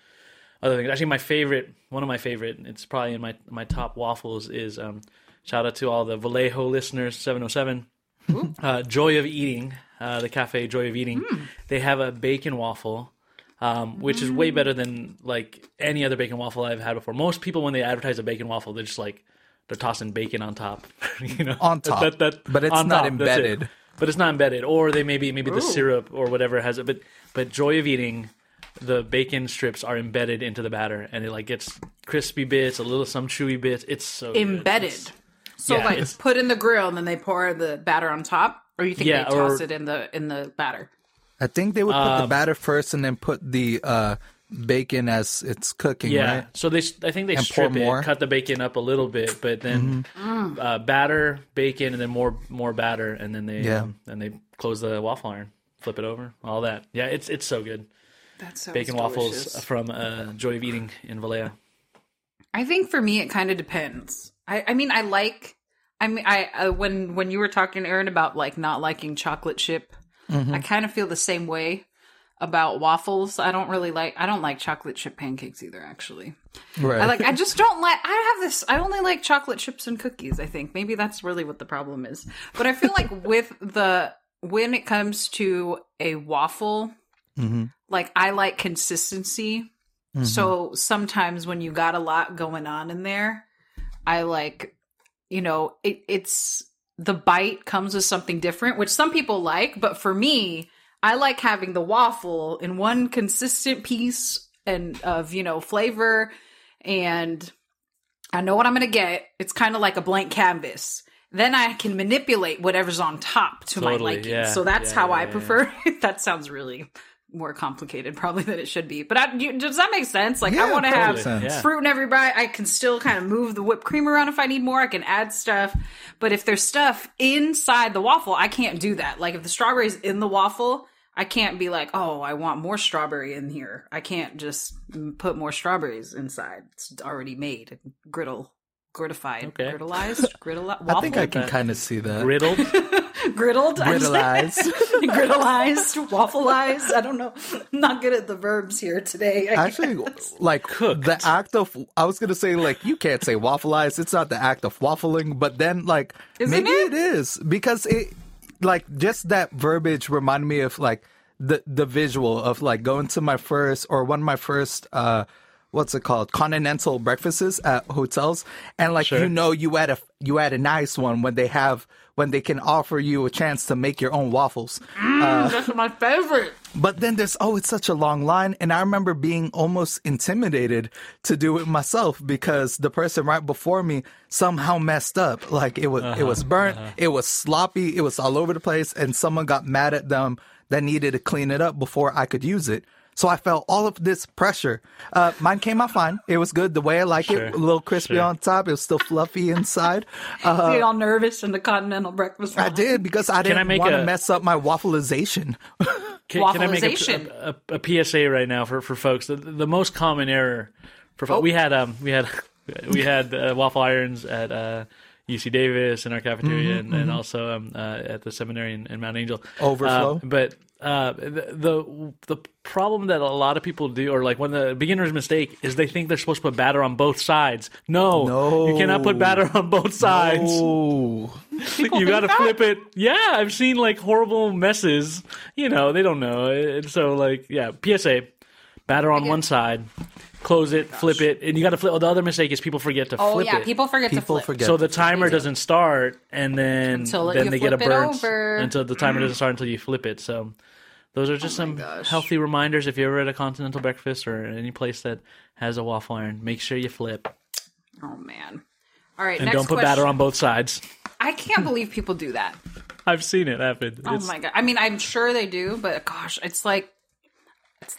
other things. Actually, my favorite, one of my favorite, it's probably in my my top waffles is um, shout out to all the Vallejo listeners, seven oh seven. Uh, Joy of Eating uh, the cafe Joy of Eating, Hmm. they have a bacon waffle. Um, which is way better than like any other bacon waffle I've had before. Most people, when they advertise a bacon waffle, they're just like they're tossing bacon on top, you know, On top. But it's not top, that's it. embedded. But it's not embedded, or they maybe maybe the syrup or whatever has it. But but Joy of Eating, the bacon strips are embedded into the batter, and it like gets crispy bits, a little some chewy bits. It's so. Embedded. It's- So Yeah, like it's- put in the grill and then they pour the batter on top, or you think Yeah, they toss or- it in the in the batter? I think they would put the Um, batter first and then put the uh, bacon as it's cooking, Yeah. right? So they, I think they And strip pour it, more? Mm-hmm. cut the bacon up a little bit, but then uh, batter, bacon, and then more more batter, and then they Yeah. um, and they close the waffle iron, flip it over, all that. Yeah, it's it's so good. That sounds Bacon waffles from uh, Joy of Eating in Vallejo. I think for me it kind of depends. I, I mean, I like. I mean, I uh, when when you were talking, Aaron, about like not liking chocolate chip, Mm-hmm. I kind of feel the same way about waffles. I don't really like. I don't like chocolate chip pancakes either. Actually, Right. I like. I just don't like. I have this. I only like chocolate chips and cookies. I think maybe that's really what the problem is. But I feel like with the when it comes to a waffle, like I like consistency. So sometimes when you got a lot going on in there, I like, you know, it, it's the bite comes with something different, which some people like, but for me, I like having the waffle in one consistent piece and of, you know, flavor and I know what I'm going to get. It's kind of like a blank canvas. Then I can manipulate whatever's on top to my liking. yeah, so that's yeah, how yeah, I prefer. that sounds really more complicated probably than it should be. But I, you, does that make sense? Like I want to have Yeah. fruit in every bite. I can still kind of move the whipped cream around if I need more. I can add stuff. But if there's stuff inside the waffle, I can't do that. Like if the strawberry's in the waffle, I can't be like, oh, I want more strawberry in here. I can't just put more strawberries inside. It's already made and griddle, gritified, Okay. griddleized, griddle. I think I can kind of see that. Griddled? griddled, I'm saying. Griddleized. griddleized, waffleized. I don't know. I'm not good at the verbs here today. I Actually, like the act of, I was gonna say like you can't say waffleize. It's not the act of waffling, but then like Isn't maybe it? it is because it, like just that verbiage reminded me of like the the visual of like going to my first or one of my first uh what's it called continental breakfasts at hotels and like Sure. you know you had a you had a nice one when they have when they can offer you a chance to make your own waffles mm, uh, That's my favorite. but then there's oh, it's such a long line, and I remember being almost intimidated to do it myself because the person right before me somehow messed up. Like it was, it was uh-huh, burnt, uh-huh. it was sloppy, it was all over the place, and someone got mad at them that needed to clean it up before I could use it. So I felt all of this pressure. Uh, mine came out fine. It was good the way I like Sure, it, a little crispy sure. on top. It was still fluffy inside. Uh, Get all nervous in the continental breakfast. I did because I I didn't want to mess up my waffleization. Can, can I make Waffleization. a, a, a PSA right now for, for folks? The, the most common error for Oh. we had um we had we had uh, waffle irons at uh, UC Davis in our cafeteria Mm-hmm, and, and also um, uh, at the seminary in, in Mount Angel. Overflow. Uh, but uh, the, the the problem that a lot of people do, or like when the beginner's mistake, is they think they're supposed to put batter on both sides. No, No. you cannot put batter on both sides. Oh. you got to flip it. Yeah, I've seen like horrible messes. You know, they don't know. And so like, yeah, PSA, batter on one side, close it, flip it, and you got to flip. Oh, the other mistake is people forget to Oh flip yeah, it. people forget to People flip. forget. so the timer doesn't start, and then Until then you they get a flip burnt until the timer doesn't start until you flip it. So those are just oh some gosh. healthy reminders. If you're ever at a continental breakfast or any place that has a waffle iron, make sure you flip Oh man. All right, and next don't put question. batter on both sides. I can't believe people do that. I've seen it happen. Oh It's- my god. I mean, I'm sure they do, but gosh, it's like it's,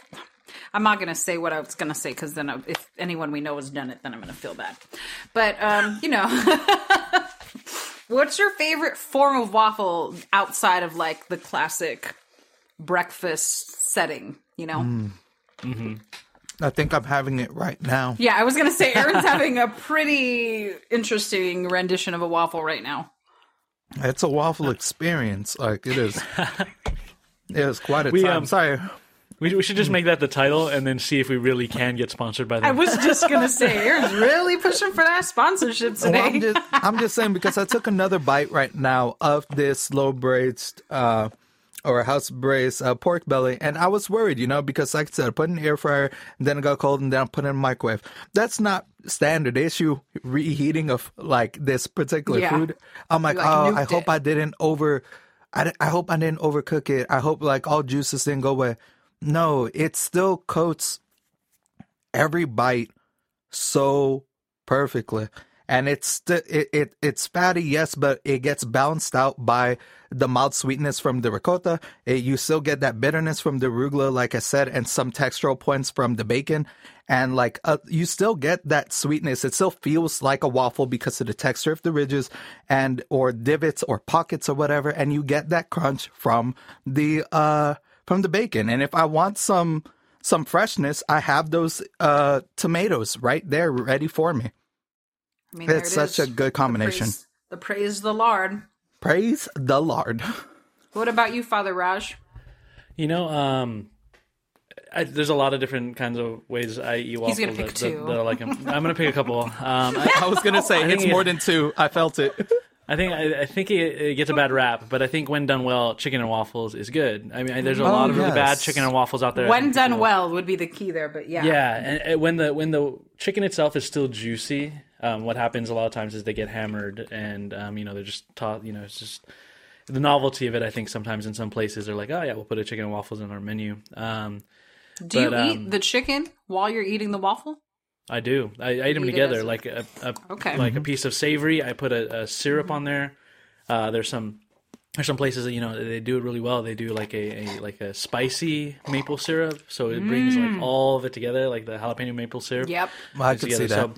I'm not gonna say what I was gonna say because then I- if anyone we know has done it, then I'm gonna feel bad. But um, you know, what's your favorite form of waffle outside of like the classic breakfast setting? You know. I think I'm having it right now. Yeah, I was gonna say Aaron's having a pretty interesting rendition of a waffle right now. It's a waffle experience. Like it is. It is quite a We, time. um, Sorry. We, we should just make that the title and then see if we really can get sponsored by I was just gonna say Aaron's really pushing for that sponsorship Well, today. I'm just I'm just saying because I took another bite right now of this low braised uh or house braised uh, pork belly, and I was worried, you know, because like I said, I put it in the air fryer, and then it got cold, and then I put it in the microwave. That's not standard issue reheating of like this particular Yeah. food. I'm like, like, oh, I hope it. I didn't over. I, I hope I didn't overcook it. I hope like all juices didn't go away. No, it still coats every bite so perfectly. And it's st- it, it it's fatty, yes, but it gets balanced out by the mild sweetness from the ricotta. It, you still get that bitterness from the arugula, like I said, and some textural points from the bacon. And like uh, you still get that sweetness. It still feels like a waffle because of the texture of the ridges and or divots or pockets or whatever. And you get that crunch from the uh from the bacon. And if I want some some freshness, I have those uh tomatoes right there ready for me. I mean, It's it such is. a good combination. The praise, the praise the Lord. Praise the Lord. What about you, Father Raj? You know, um, I, there's a lot of different kinds of ways I eat waffles. gonna pick that, two. That, that I like 'em. I'm gonna pick a couple. Um, I, I was gonna say it's more than two. I felt it. I think I, I think it, it gets a bad rap, but I think when done well, chicken and waffles is good. I mean, there's a Oh, lot of really bad chicken and waffles out there. When done people- well would be the key there, but yeah. Yeah, and, and when the when the chicken itself is still juicy, um, what happens a lot of times is they get hammered, and um, you know they're just taught. You know, it's just the novelty of it. I think sometimes in some places they're like, oh yeah, we'll put a chicken and waffles in our menu. Um, Do you eat um, the chicken while you're eating the waffle? I do. I, I eat them eat together, as- like a, a Okay. like a piece of savory. I put a, a syrup on there. Uh, there's some there's some places that you know they do it really well. They do like a, a like a spicy maple syrup, so it brings like all of it together, like the jalapeno maple syrup. Yep. I mixed could see that. So,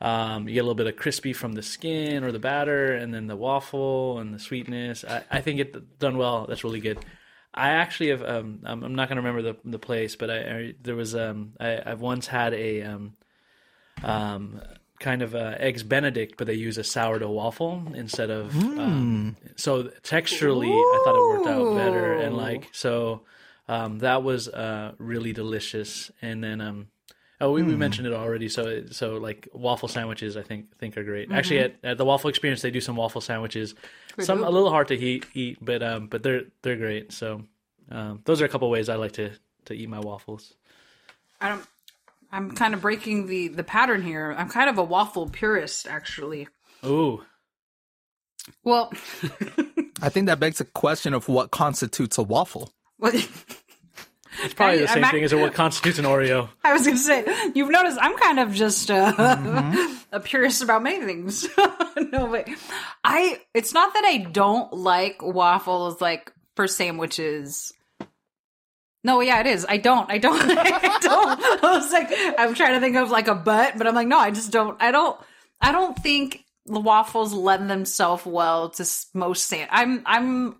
um, you get a little bit of crispy from the skin or the batter, and then the waffle and the sweetness. I, I think it done well. That's really good. I actually have. Um, I'm, I'm not going to remember the the place, but I, I there was. Um, I, I've once had a um, um, kind of uh, eggs Benedict, but they use a sourdough waffle instead of. Um, so texturally, I thought it worked out better, and like so, um, that was uh, really delicious. And then, um, oh, we, we mentioned it already. So, so like waffle sandwiches, I think think are great. Actually, at, at the Waffle Experience, they do some waffle sandwiches. Some a little hard to eat, eat, but um, but they're they're great. So, um, those are a couple ways I like to to eat my waffles. I don't, I'm kind of breaking the the pattern here. I'm kind of a waffle purist, actually. Ooh, Well, I think that begs a question of what constitutes a waffle. well, it's probably I- the same I'm thing as what constitutes an Oreo. I was going to say, you've noticed I'm kind of just uh, a purist about many things. no, but I, it's not that I don't like waffles like for sandwiches. No, yeah, it is. I don't. I don't. I don't. I was like, I'm trying to think of like a butt, but I'm like, no, I just don't. I don't. I don't think the waffles lend themselves well to most sand. I'm. I'm.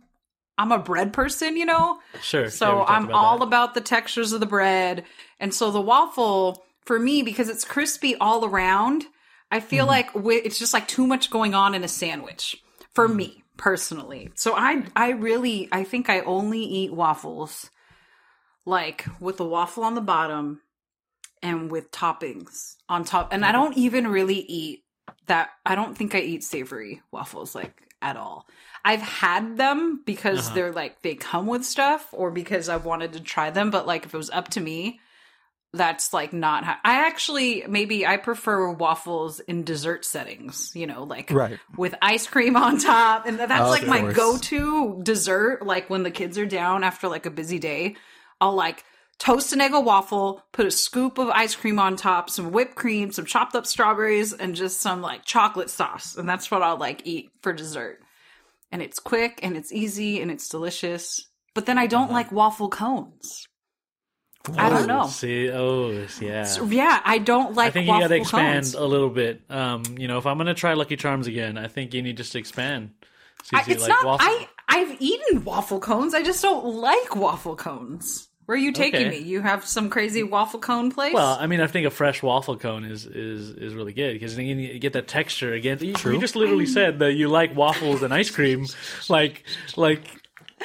I'm a bread person, you know. Sure. So talked I'm about all that. about the textures of the bread. And so the waffle, for me, because it's crispy all around, I feel Mm-hmm. like it's just like too much going on in a sandwich for Mm. me personally. So I, I really, I think I only eat waffles like with the waffle on the bottom and with toppings on top. And I don't even really eat that. I don't think I eat savory waffles like at all. I've had them because Uh-huh. they're like they come with stuff or because I've wanted to try them, but like if it was up to me, that's like not how I actually maybe I prefer waffles in dessert settings, you know, like Right. with ice cream on top. And that's Of like my go to dessert. Like when the kids are down after like a busy day, I'll like toast an egg a waffle, put a scoop of ice cream on top, some whipped cream, some chopped up strawberries, and just some like chocolate sauce. And that's what I'll like eat for dessert. And it's quick and it's easy and it's delicious. But then I don't Uh-huh. like waffle cones. I don't know. See, oh, yeah. So, yeah, I don't like I think you got to expand cones. a little bit. Um, you know, if I'm gonna try Lucky Charms again, I think you need just to expand. See, I, it's like not. waffle- I I've eaten waffle cones. I just don't like waffle cones. Where are you taking Okay. me? You have some crazy waffle cone place? Well, I mean, I think a fresh waffle cone is is is really good because then you get that texture again. You, you just literally said that you like waffles and ice cream, like like.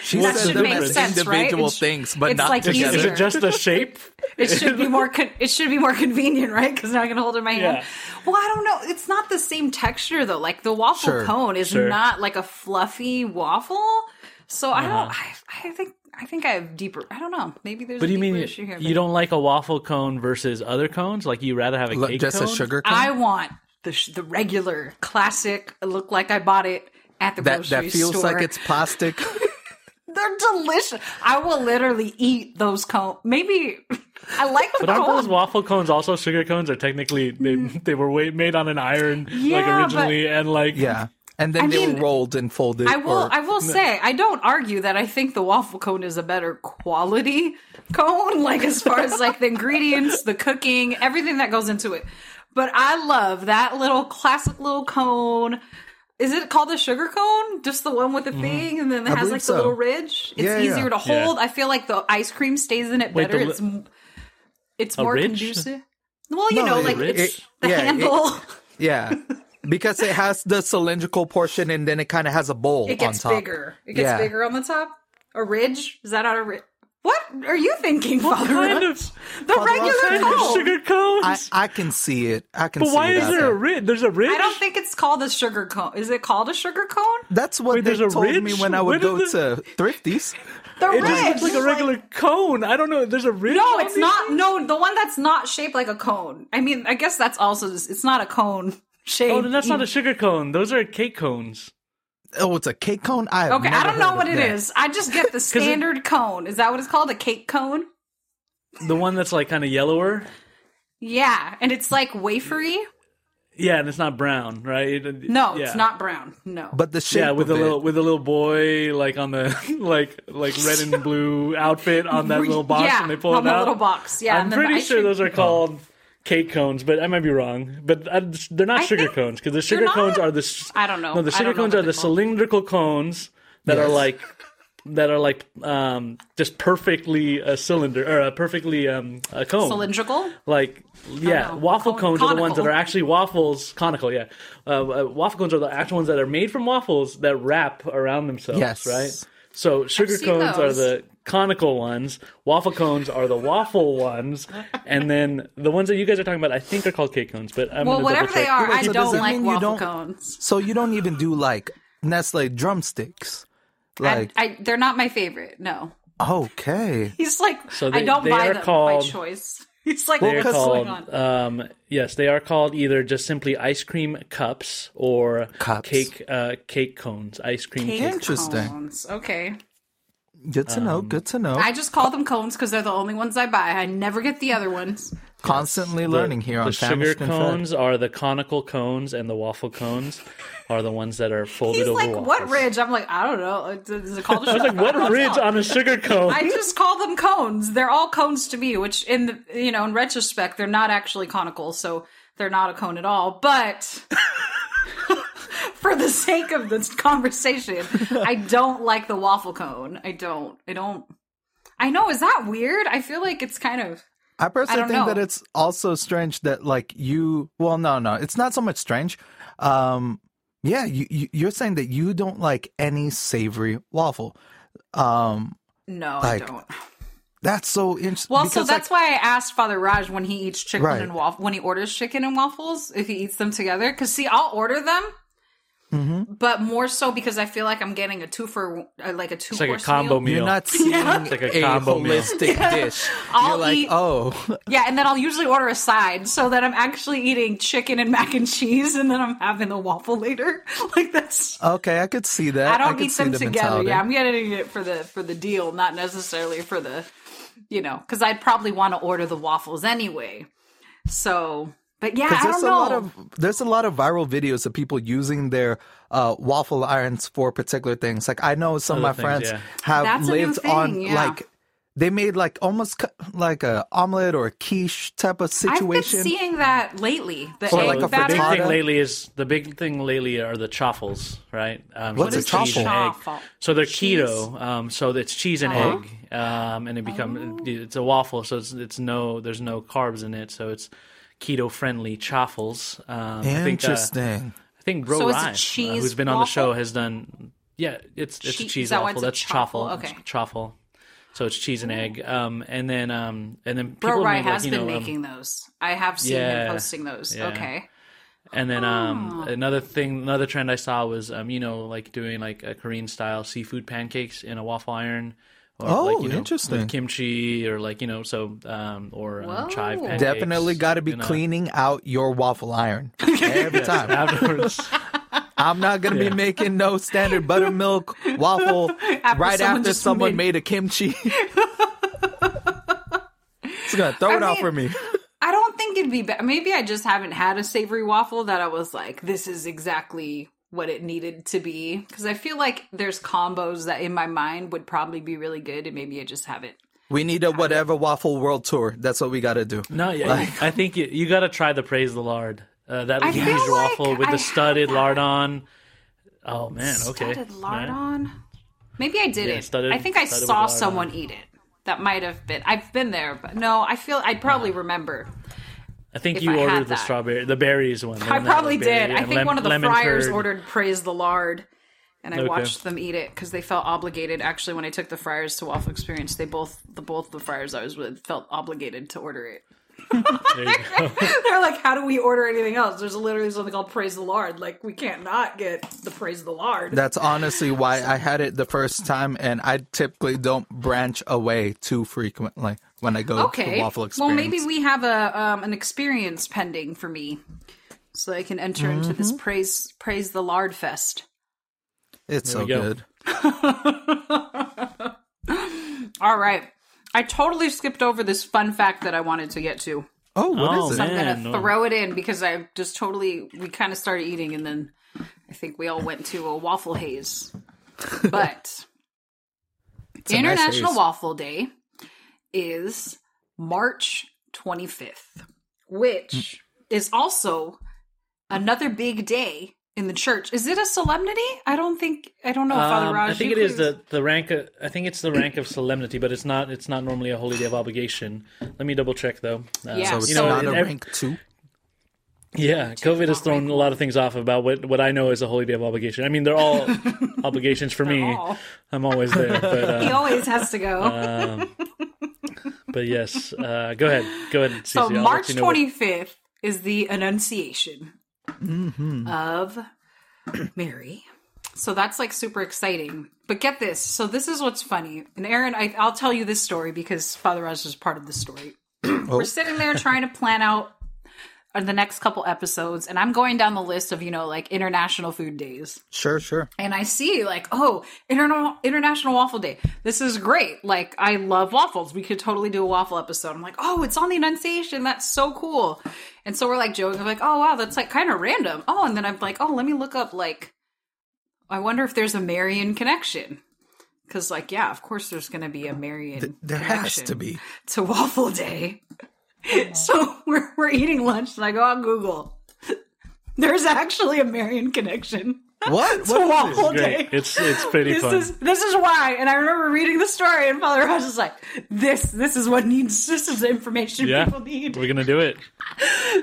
She That said them as sense, right? individual things, but it's not like together. Is it just the shape? it should be more. Con- it should be more convenient, right? Because now I can hold it in my hand. Yeah. Well, I don't know. It's not the same texture though. Like the waffle Sure, cone is sure. not like a fluffy waffle. So I don't. I, I think I think I have deeper. I don't know. Maybe there's. Uh-huh. But a do you mean issue here, you but don't like a waffle cone versus other cones? Like you rather have a cake just cone? a sugar cone. I want the sh- the regular classic. Look like I bought it at the that grocery that feels store. like it's plastic. They're delicious. I will literally eat those cones. Maybe I like the But aren't cone. those waffle cones also sugar cones? Are technically they they were made on an iron like Yeah, originally, and like yeah, and then I they mean, were rolled and folded. I will. or- I will say I don't argue that I think the waffle cone is a better quality cone, like as far as like the ingredients, the cooking, everything that goes into it. But I love that little classic little cone. Is it called a sugar cone? Just the one with the mm-hmm. thing, and then it I has like so. the little ridge. It's Yeah, yeah. easier to Yeah. hold. I feel like the ice cream stays in it Wait, better. the it's li- it's A more ridge? conducive. Well, you No, know, it- like it- it's it- the yeah, it- handle. yeah, because it has the cylindrical portion, and then it kind of has a bowl It gets on top. bigger. It gets Yeah. bigger on the top. A ridge? Is that not a ridge? What are you thinking, Father? kind Rudd? of the regular kind of cone. sugar cones. I, I can see it. I can see it. but see why it is out there a ridge? There's a ridge. I don't think it's called a sugar cone. Is it called a sugar cone? That's what Wait, they there's a told me when I would Where go did to Thrifties. The It ridge. just looks like a regular cone. I don't know. There's a ridge. no, on it's these not. things? No, the one that's not shaped like a cone. I mean, I guess that's also just, it's not a cone shape. Oh, then that's not a sugar cone. Those are cake cones. Oh, it's a cake cone. I have Okay, I don't know what of it that. is. I just get the standard cone. Is that what it's called? A cake cone? The one that's like kind of yellower. Yeah, and it's like wafery. Yeah, and it's not brown, right? It- No, yeah. it's not brown. No. But the shape Yeah, with of a it, little with a little boy like on the like like red and blue outfit on that little box, yeah, and they pull on it the out. little box. Yeah, I'm and then the pretty sure those are called cake cones, but I might be wrong. But I, they're not I sugar cones because the sugar cones not? are the I don't know. No, the sugar cones are the called. cylindrical cones that are like that are like um just perfectly a cylinder or a perfectly um a cone cylindrical. like yeah know. waffle Con- cones are the ones that are actually waffles conical yeah uh, uh, waffle cones are the actual ones that are made from waffles that wrap around themselves Yes. right so sugar seen cones are the conical ones waffle cones are the waffle ones and then the ones that you guys are talking about i think are called cake cones but I'm Well, gonna whatever they double-check. are, I So don't like mean you waffle don't- cones. So you don't even do like Nestle drumsticks. Like I, they're not my favorite. No, okay, he's like So I don't they buy are them called- by choice. He's like They're what's going called, on? um, yes, they are called either just simply ice cream cups or Cups. cake, uh, cake cones, ice cream Cake cake. Interesting. cones. Okay, good to Um, know. Good to know. I just call them cones because they're the only ones I buy. I never get the other ones. Constantly learning here on the sugar Famished and Fed. cones are the conical cones, and the waffle cones are the ones that are folded He's over like, waffles. "What ridge?" I'm like, "I don't know. Is it called a I was like, what ridge on a sugar cone? I just call them cones. They're all cones to me, which in the you know, in retrospect, they're not actually conical, so they're not a cone at all. But for the sake of this conversation, I don't like the waffle cone. I don't. I don't. I know. Is that weird? I feel like it's kind of. I personally don't think know. that it's also strange that like you. Well, no, no, it's not so much strange. Um, yeah, you, you you're saying that you don't like any savory waffle. Um, No, Like, I don't. that's so interesting. Well, so that's why I asked Father Raj when he eats chicken Right. and waffle when he orders chicken and waffles if he eats them together. Because see, I'll order them, Mm-hmm. but more so because I feel like I'm getting a two for uh, like a two It's like a combo meal. meal. you're not seeing like a a, combo meal. holistic dish. I'll you're like, eat- oh, Yeah, and then I'll usually order a side so that I'm actually eating chicken and mac and cheese, and then I'm having the waffle later. Like that's. okay, I could see that. I don't could eat them the together. mentality. Yeah, I'm getting it for the for the deal, not necessarily for the, you know, because I'd probably want to order the waffles anyway. So, but yeah, I don't there's a know. lot of there's a lot of viral videos of people using their uh, waffle irons for particular things. Like I know some of my things, friends yeah. have That's lived thing, on yeah. like they made like almost cu- like a omelet or a quiche type of situation. I've been seeing that lately. The Or egg like a the batter. big thing lately is the big thing lately are the chaffles, right? Um, What's so a they're egg. chaffle? So they're Cheese? keto. Um, so it's cheese and Uh-huh. egg, um, and it become Oh. it's a waffle. So it's it's no there's no carbs in it. So it's keto friendly chaffles. Um, I think, uh, Interesting. I think Bro So it's Rye, uh, who's been on the show, has done. Yeah, it's it's Che- a cheese is that waffle. That's chaffle? chaffle. Okay. Chaffle. So it's cheese and egg. Um, and then um, and then people Bro Rye make, like, has you been know, um, making those. I have seen yeah, him posting those. yeah. Okay. And then um, another thing, another trend I saw was um, you know, like doing like a Korean style seafood pancakes in a waffle iron. Or Oh, like, you know, interesting. With kimchi or like you know, so um, or um, chive pancakes. Definitely got to be in a- cleaning out your waffle iron every time. afterwards. I'm not gonna be making no standard buttermilk waffle right someone after someone made- made a kimchi. it's gonna throw I it out for me. I don't think it'd be bad. Maybe I just haven't had a savory waffle that I was like, this is exactly what it needed to be. Because I feel like there's combos that in my mind would probably be really good, and maybe I just haven't. We need a whatever waffle world tour. That's what we got to do. No, yeah, I think you, you got to try the praise the lard. Uh, that I huge like waffle with I the studded lard on. Oh man, okay. Studded lard on? Maybe I didn't. Yeah, studded- I think I saw someone on. eat it. That might have been. I've been there, but no, I feel I'd probably remember. I think if you I ordered the strawberry, the berries one. the I one that probably berry did. I and think lem- one of the lemon friars curd. ordered praise the lard, and I Okay. watched them eat it because they felt obligated. Actually, when I took the friars to Waffle Experience, they both the both the friars I was with felt obligated to order it. There you go. They're like, "How do we order anything else?" There's literally something called praise the lard. Like we can't not get the praise the lard. That's honestly why I had it the first time, and I typically don't branch away too frequently when I go to okay. waffle Well, maybe we have a um, an experience pending for me, so I can enter into Mm-hmm. this praise praise the lard fest. it's so go. good. All right. I totally skipped over this fun fact that I wanted to get to. Oh, what is Oh, it? man. I'm gonna no. throw it in because I just totally we kind of started eating and then I think we all went to a waffle haze. But a nice International. Waffle Day is March 25th, which is also another big day in the church. Is it a solemnity? I don't think I don't know, Father Um, Raj. I think you it is please- the, the rank. Of, I think it's the rank of solemnity, but it's not. It's not normally a holy day of obligation. Let me double check though. Uh, Yeah, So it's you know, not a ev- rank two. Yeah, COVID has thrown a lot of things off about what, what I know is a holy day of obligation. I mean, they're all obligations for me. all. I'm always there, but He uh, always has to go. um, but yes, uh, go ahead, go ahead. So I'll March you know 25th is the Annunciation Mm-hmm. of Mary. So that's like super exciting. But get this. So this is what's funny. And Aaron, I, I'll tell you this story because Father Raj is part of the story. Oh. We're sitting there trying to plan out the next couple episodes, and I'm going down the list of you know like international food days Sure, sure. and I see like, oh, Interna- International Waffle Day. This is great. Like, I love waffles. We could totally do a waffle episode. I'm like, oh, it's on the Annunciation. That's so cool. And so we're like joking. I'm like, oh wow, that's like kind of random. Oh, and then I'm like, oh, let me look up like, I wonder if there's a Marian connection. Because like, yeah, of course there's going to be a Marian. There has to be. to Waffle Day. so we're we're eating lunch, and I go on Google. There's actually a Marian connection What? to What is Waffle it? Day. Great. It's it's pretty This fun. is this is why, and I remember reading the story, and Father Raj is like, "This this is what needs. This is the information yeah, people need." we're gonna do it.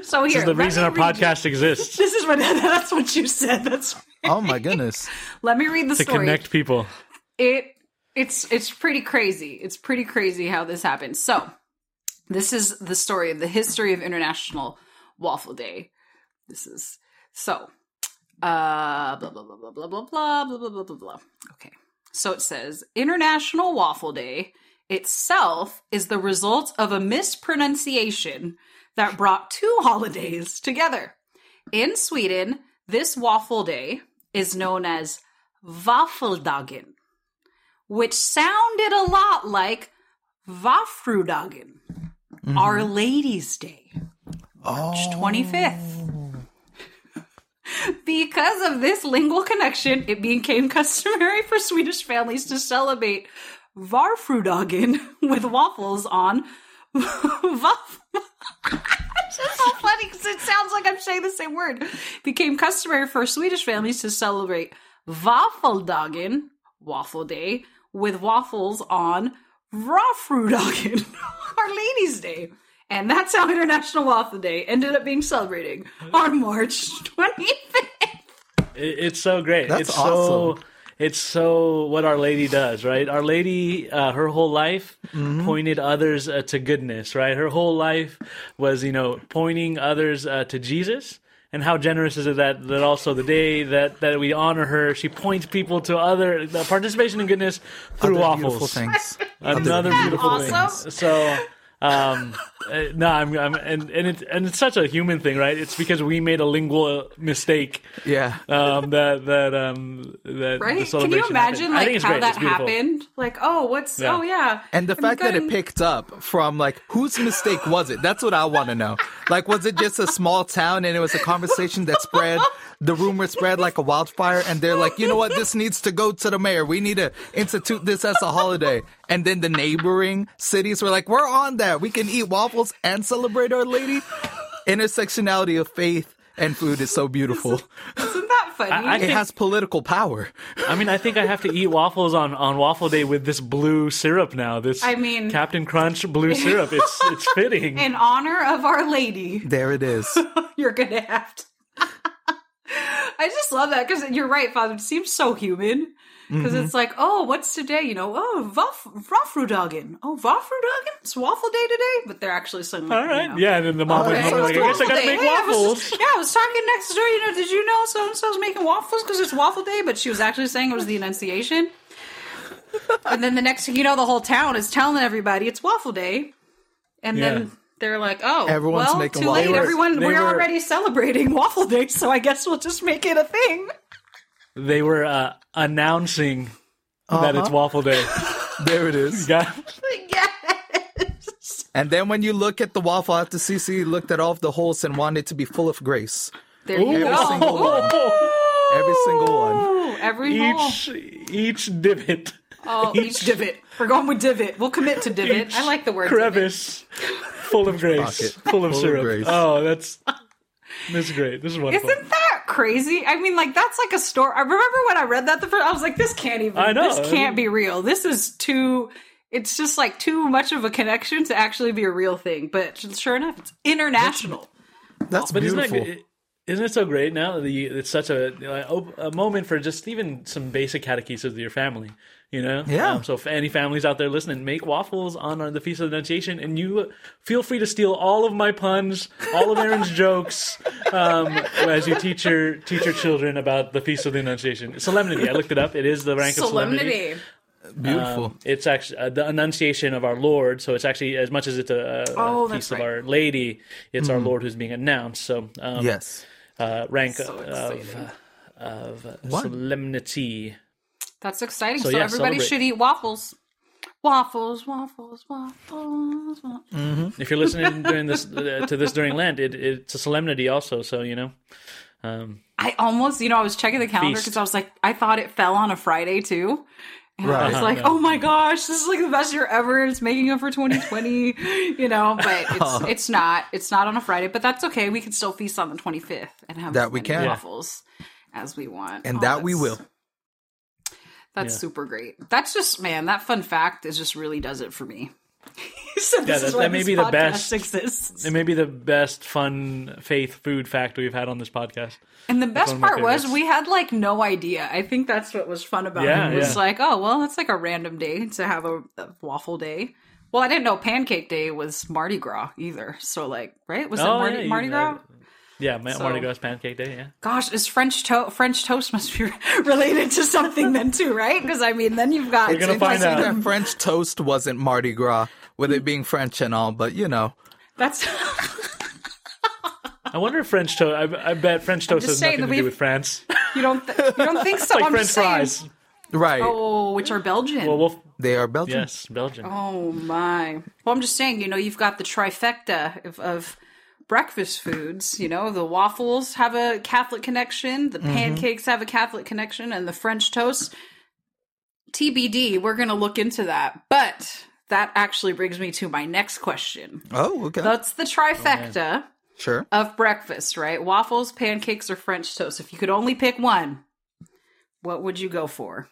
So here, This is the reason our read you- podcast exists This is what that's what you said. That's Oh my goodness. let me read the to story. connect people. it it's it's pretty crazy. It's pretty crazy how this happened. So, this is the story of the history of International Waffle Day. This is so uh blah blah blah blah blah blah blah blah blah blah blah. Okay. So it says International Waffle Day itself is the result of a mispronunciation that brought two holidays together. In Sweden, this waffle day is known as Waffeldagen, which sounded a lot like Vafrudagen, Our Lady's Day, March 25th. Because of this lingual connection, it became customary for Swedish families to celebrate Varfrudagen with waffles on Vaff. It's just so funny because it sounds like I'm saying the same word. Became customary for Swedish families to celebrate Waffeldagen, Waffle Day, with waffles on Vafrudagen, Our Lady's Day. And that's how International Waffle Day ended up being celebrating on March 25th. It's so great. That's it's awesome. so it's so what Our Lady does, right? Our Lady, uh, her whole life Mm-hmm. pointed others uh, to goodness, right? Her whole life was, you know, pointing others uh, to Jesus. And how generous is it that that also the day that that we honor her, she points people to other the participation in goodness through Other waffles. beautiful things. Another beautiful awesome? thing. So. Um, uh, no, I'm, I'm, and and it's and it's such a human thing, right? It's because we made a lingual mistake Yeah. um, that that um that the Right? Can you imagine happened. Like how great. that happened? Like, oh, what's Yeah. oh yeah. And the Have fact you that it picked up from like whose mistake was it? That's what I want to know. Like, was it just a small town and it was a conversation that spread? The rumor spread like a wildfire, and they're like, you know what? This needs to go to the mayor. We need to institute this as a holiday. And then the neighboring cities were like, we're on that. We can eat waffles and celebrate Our Lady. Intersectionality of faith and food is so beautiful. Isn't that funny? I- I It think- has political power. I mean, I think I have to eat waffles on, on waffle day with this blue syrup now. This I mean- Captain Crunch blue syrup. It's it's fitting. In honor of Our Lady, There it is. you're gonna have to. I just love that because you're right, Father. It seems so human because Mm-hmm. it's like, oh, what's today? You know, oh, Waffrudagen. Oh, Waffrudagen? It's waffle day today, but they're actually saying, like, All you know, yeah. And then the mom Okay, went home so like, I guess I gotta day. make Hey, I was- waffles. yeah, I was talking next door. You know, did you know so and so's making waffles because it's waffle day? But she was actually saying it was the Annunciation. and then the next thing you know, the whole town is telling everybody it's waffle day, and Yeah. then they're like, "Oh, Everyone's well, making too waffles. late. Were- Everyone, we're were- already celebrating waffle day, so I guess we'll just make it a thing." They were uh, announcing that Uh-huh. it's waffle day. There it is. Yeah. yes. And then when you look at the waffle after CC looked at all of the holes and wanted it to be full of grace. There you Every go. single one. Every single one. Ooh, every hole. Each each divot. Oh, each divot. We're going with divot. We'll commit to divot. I like the word divot. crevice full of grace, Pocket. full of Full of syrup. grace. Oh, that's this is great. This is wonderful. Isn't that crazy? I mean, like that's like a story. I remember when I read that the first. I was like, this can't even. I know. This can't be real. This is too. It's just like too much of a connection to actually be a real thing. But sure enough, it's international. That's But beautiful. isn't it, isn't it so great now? The, it's such a, a moment for just even some basic catechesis with your family. You know, Yeah. Um, so if any families out there listening, make waffles on uh, the Feast of the Annunciation, and you feel free to steal all of my puns, all of Aaron's jokes, um, as you teach your teach your children about the Feast of the Annunciation. Solemnity. I looked it up. It is the rank of solemnity. Solemnity. beautiful. Um, it's actually uh, the Annunciation of our Lord. So it's actually as much as it's a, a Oh, feast that's of. Our Lady, it's our Lord who's being announced. So um, yes. Uh, rank So of exciting. of uh, What? solemnity. That's exciting. So, So, yeah, everybody celebrate. should eat waffles. Waffles, waffles, waffles. waffles. If you're listening during this uh, to this during Lent, it, it's a solemnity also. So you know, um, I almost, you know, I was checking the calendar because I was like, I thought it fell on a Friday too. And I was like, oh my gosh, this is like the best year ever. and It's making up for 2020, you know, but it's it's not. It's not on a Friday, but that's okay. We can still feast on the 25th and have That as we many can. waffles as we want. And Oh, that we will. That's Yeah. super great. That's just man, that fun fact is just really does it for me. so Yeah, this that- is why that may this be the best- exists. it may be the best fun faith food fact we've had on this podcast. And the best one of my part was we had like no idea. I think that's what was fun about Yeah, it. It was yeah. like, oh well, that's like a random day to have a, a waffle day. Well, I didn't know Pancake Day was Mardi Gras either. So like, right? Was it Oh, Mardi, yeah, Mardi Gras? uh, Yeah, So- Mardi Gras Pancake Day. Yeah. Gosh, is French toast French toast must be related to something then too, right? Because I mean, then you've got We're gonna find out. French toast wasn't Mardi Gras, with it being French and all, but you know. That's I wonder if French toast. I, I bet French toast just has saying nothing to do with France. you don't th- you don't think so? like I'm French just saying. fries. Right. Oh, which are Belgian. Well, we'll They are Belgian. yes, Belgian. Oh my! Well, I'm just saying, you know, you've got the trifecta of, of breakfast foods. You know, the waffles have a Catholic connection, the mm-hmm. pancakes have a Catholic connection, and the French toast. TBD. We're going to look into that, but that actually brings me to my next question. Oh, okay. That's the trifecta sure. of breakfast, right? Waffles, pancakes, or French toast. If you could only pick one, what would you go for?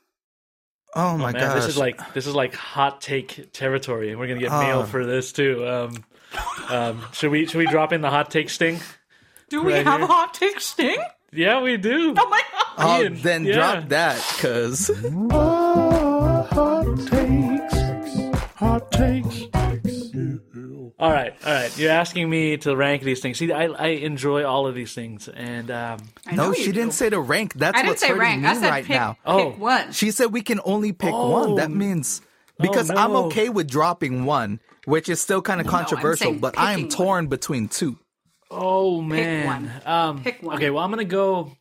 Oh my Man, gosh. this is like this is like hot take territory. And we're gonna get Ah. mail for this too. Um, um, should we should we drop in the hot take sting? Do we Right have here. a hot take sting? Yeah, we do. Oh my god! Oh, Ian, then yeah. drop that, cause hot takes, hot. All right, all right. You're asking me to rank these things. See, I, I enjoy all of these things, and um, No, you she didn't say to rank. That's I didn't what's say hurting rank. me I said right pick, now. pick Oh. one. She said we can only pick one. That means because I'm okay with dropping one, which is still kind of controversial, saying but I am picking torn between two. oh man, one. Um, Pick one. Okay, well, I'm gonna go.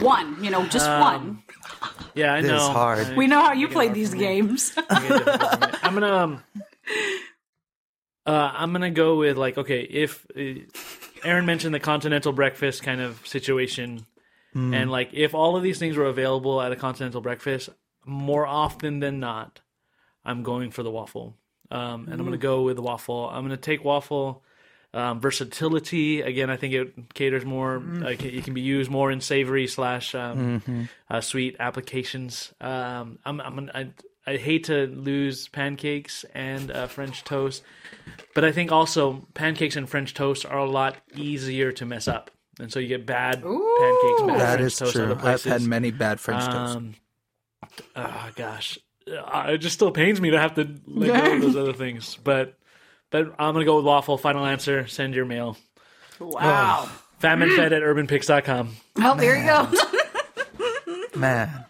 one, you know, just Um, one. Yeah, I This know. is hard. I- We know how you played these games. I'm gonna. Um, uh, I'm gonna go with like okay. If uh, Aaron mentioned the continental breakfast kind of situation, and like if all of these things were available at a continental breakfast, more often than not, I'm going for the waffle. Um, and I'm gonna go with the waffle. I'm gonna take waffle. Um, versatility again, I think it caters more. Like it can be used more in savory slash um, uh, sweet applications. Um, I'm, I'm gonna- I, I hate to lose pancakes and uh, French toast, but I think also pancakes and French toast are a lot easier to mess up, and so you get bad pancakes, bad That French is toast true. I've had many bad French toast. Um, oh gosh, Uh, it just still pains me to have to let go of those other things. But but I'm gonna go with waffle. Final answer. Send your mail. wow. FamineFed at urbanpyx.com. Oh, there you go. Man,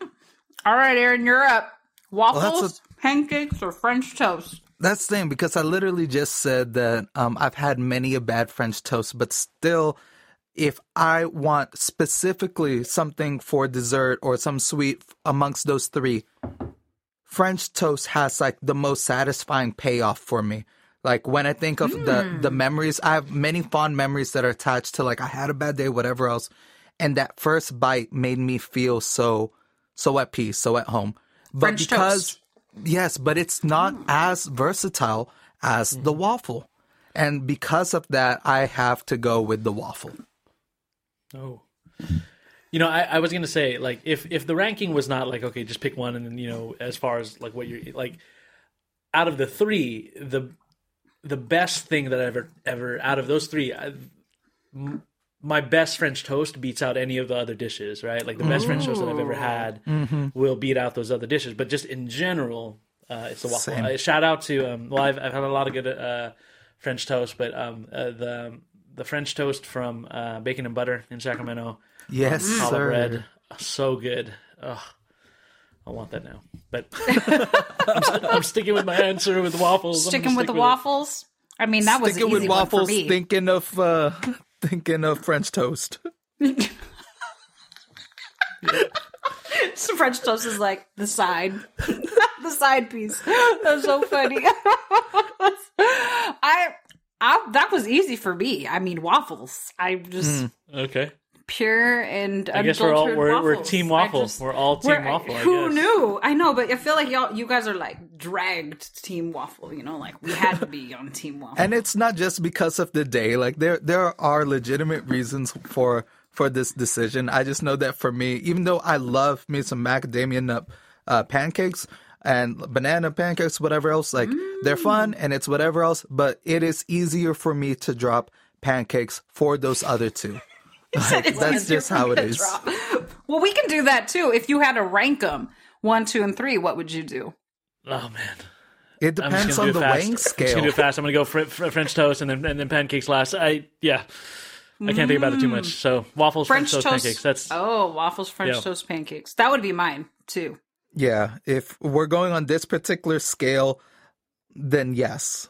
All right, Aaron, you're up. Waffles, that's pancakes, or French toast? that's the thing because I literally just said that um, I've had many a bad French toast, but still, if I want specifically something for dessert or some sweet amongst those three, French toast has like the most satisfying payoff for me. Like when I think of the the hmm. memories, I have many fond memories that are attached to like I had a bad day, whatever else, and that first bite made me feel so so at peace, so at home. But French because toast. yes, but it's not hmm. as versatile as hmm. the waffle, and because of that, I have to go with the waffle. Oh. You know, I, I was gonna say like if if the ranking was not like okay, just pick one, and then you know as far as like what you're like out of the three, the the best thing that I ever ever out of those three, I, m- my best French toast beats out any of the other dishes, right? Like the best French toast that I've ever had will beat out those other dishes. But just in general, uh, it's the waffle. Uh, shout out to um, well, I've I've had a lot of good uh, French toast, but um, uh, the the French toast from uh, Bacon and Butter in Sacramento, Yes, challah sir. bread, so good. Ugh, I want that now, but I'm, st- I'm sticking with my answer with waffles. Sticking gonna with the stick it. waffles? I mean, that was Sticking an easy with one for waffles, me. thinking of uh, thinking of French toast. So French toast is like the side, the side piece. That's so funny. I, I, that was easy for me. I mean, waffles. I just Okay, pure and I guess we're all we're, we're waffles. team waffle. just- we're all team we're- waffle. I Who guess. knew? I know, but I feel like y'all, you guys are like dragged team waffle. You know, like we had to be on team waffle. And it's not just because of the day. Like there there are legitimate reasons for for this decision. I just know that for me, even though I love me some macadamia nut uh, pancakes and banana pancakes, whatever else, like they're fun and it's whatever else, but it is easier for me to drop pancakes for those other two. Like, It's that's just how me it to is. drop. Well, we can do that too. If you had to rank them one, two, and three, what would you do? Oh man. It I'm just depends gonna on do the it fast. weighing I'm just gonna scale. do it fast. I'm gonna go fr- fr- French toast and then and then pancakes last. I yeah. I can't think about it too much. Mm. So waffles, French, French toast, toast. pancakes. That's Oh, waffles, French Yeah. toast, pancakes. That would be mine too. Yeah, if we're going on this particular scale, then yes.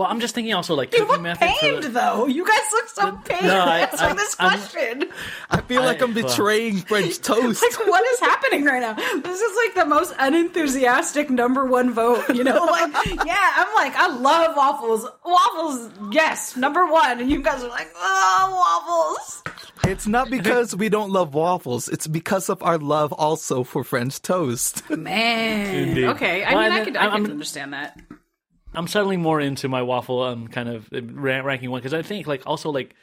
Well. I'm just thinking also like You cooking look method. for pained the- though. You guys look so pained No, I- answering I- this I'm- question. I feel like I- I'm betraying French toast. Like, what is happening right now? This is like the most unenthusiastic number one vote. You know, like, yeah, I'm like, I love waffles. Waffles, yes, number one. And you guys are like, oh, waffles. It's not because we don't love waffles. It's because of our love also for French toast. Man. Indeed. Okay. I Well, mean, and I then could, I I'm- could understand that. I'm settling more into my waffle um kind of ranking one because I think like also like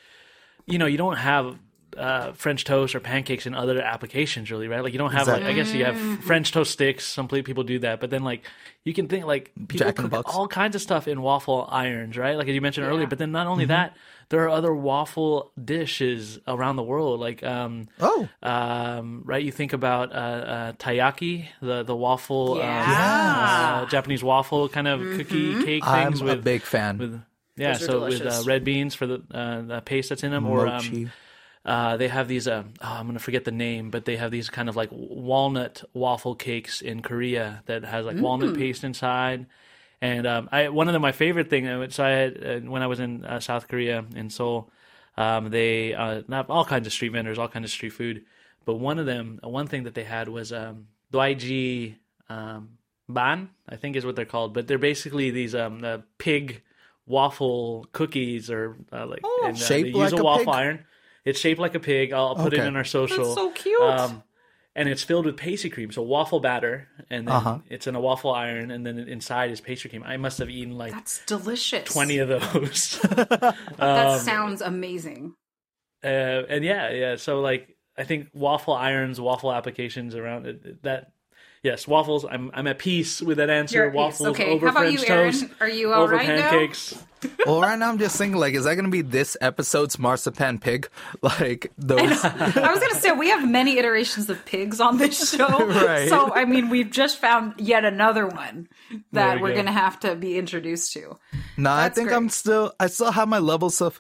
you know you don't have uh, French toast or pancakes in other applications, really, right? Like you don't have like I guess you have French toast sticks. Some people do that, but then like you can think like people Jack in cook all kinds of stuff in waffle irons, right? Like as you mentioned Yeah. earlier. But then not only Mm-hmm. that, there are other waffle dishes around the world, like um, Oh, um, right? You think about uh, uh, taiyaki, the the waffle, um, Yeah. uh, Japanese waffle kind of cookie cake I'm things a with big fan. with yeah, Those are so with uh, red beans for the uh, the paste that's in them, or Mochi. um, uh, they have these. Uh, oh, I'm gonna forget the name, but they have these kind of like walnut waffle cakes in Korea that has like walnut Mm. paste inside. And um, I one of the, my favorite thing, uh, which I had uh, when I was in uh, South Korea in Seoul, um, they uh, have all kinds of street vendors, all kinds of street food. But one of them, uh, one thing that they had was um, doaiji um, ban, I think is what they're called. But they're basically these um, uh, pig waffle cookies, or uh, like and, uh, Shaped they use like a a waffle pig? iron. It's shaped like a pig. I'll, I'll put it in our social. That's so cute. Um, and it's filled with pastry cream, so waffle batter, and then Uh-huh. it's in a waffle iron, and then inside is pastry cream. I must have eaten like That's delicious. twenty of those. That Um, sounds amazing. uh, and yeah, yeah. So like, I think waffle irons, waffle applications around it, that. Yes, waffles. I'm I'm at peace with that answer. You're waffles Okay, over how about French you, Aaron? toast, Are you all over right now? pancakes. well, right now I'm just thinking, like, is that going to be this episode's marzipan pig? Like those. I was going to say we have many iterations of pigs on this show, Right. so I mean we've just found yet another one that we we're going to have to be introduced to. No, I think great. I'm still. I still have my levels of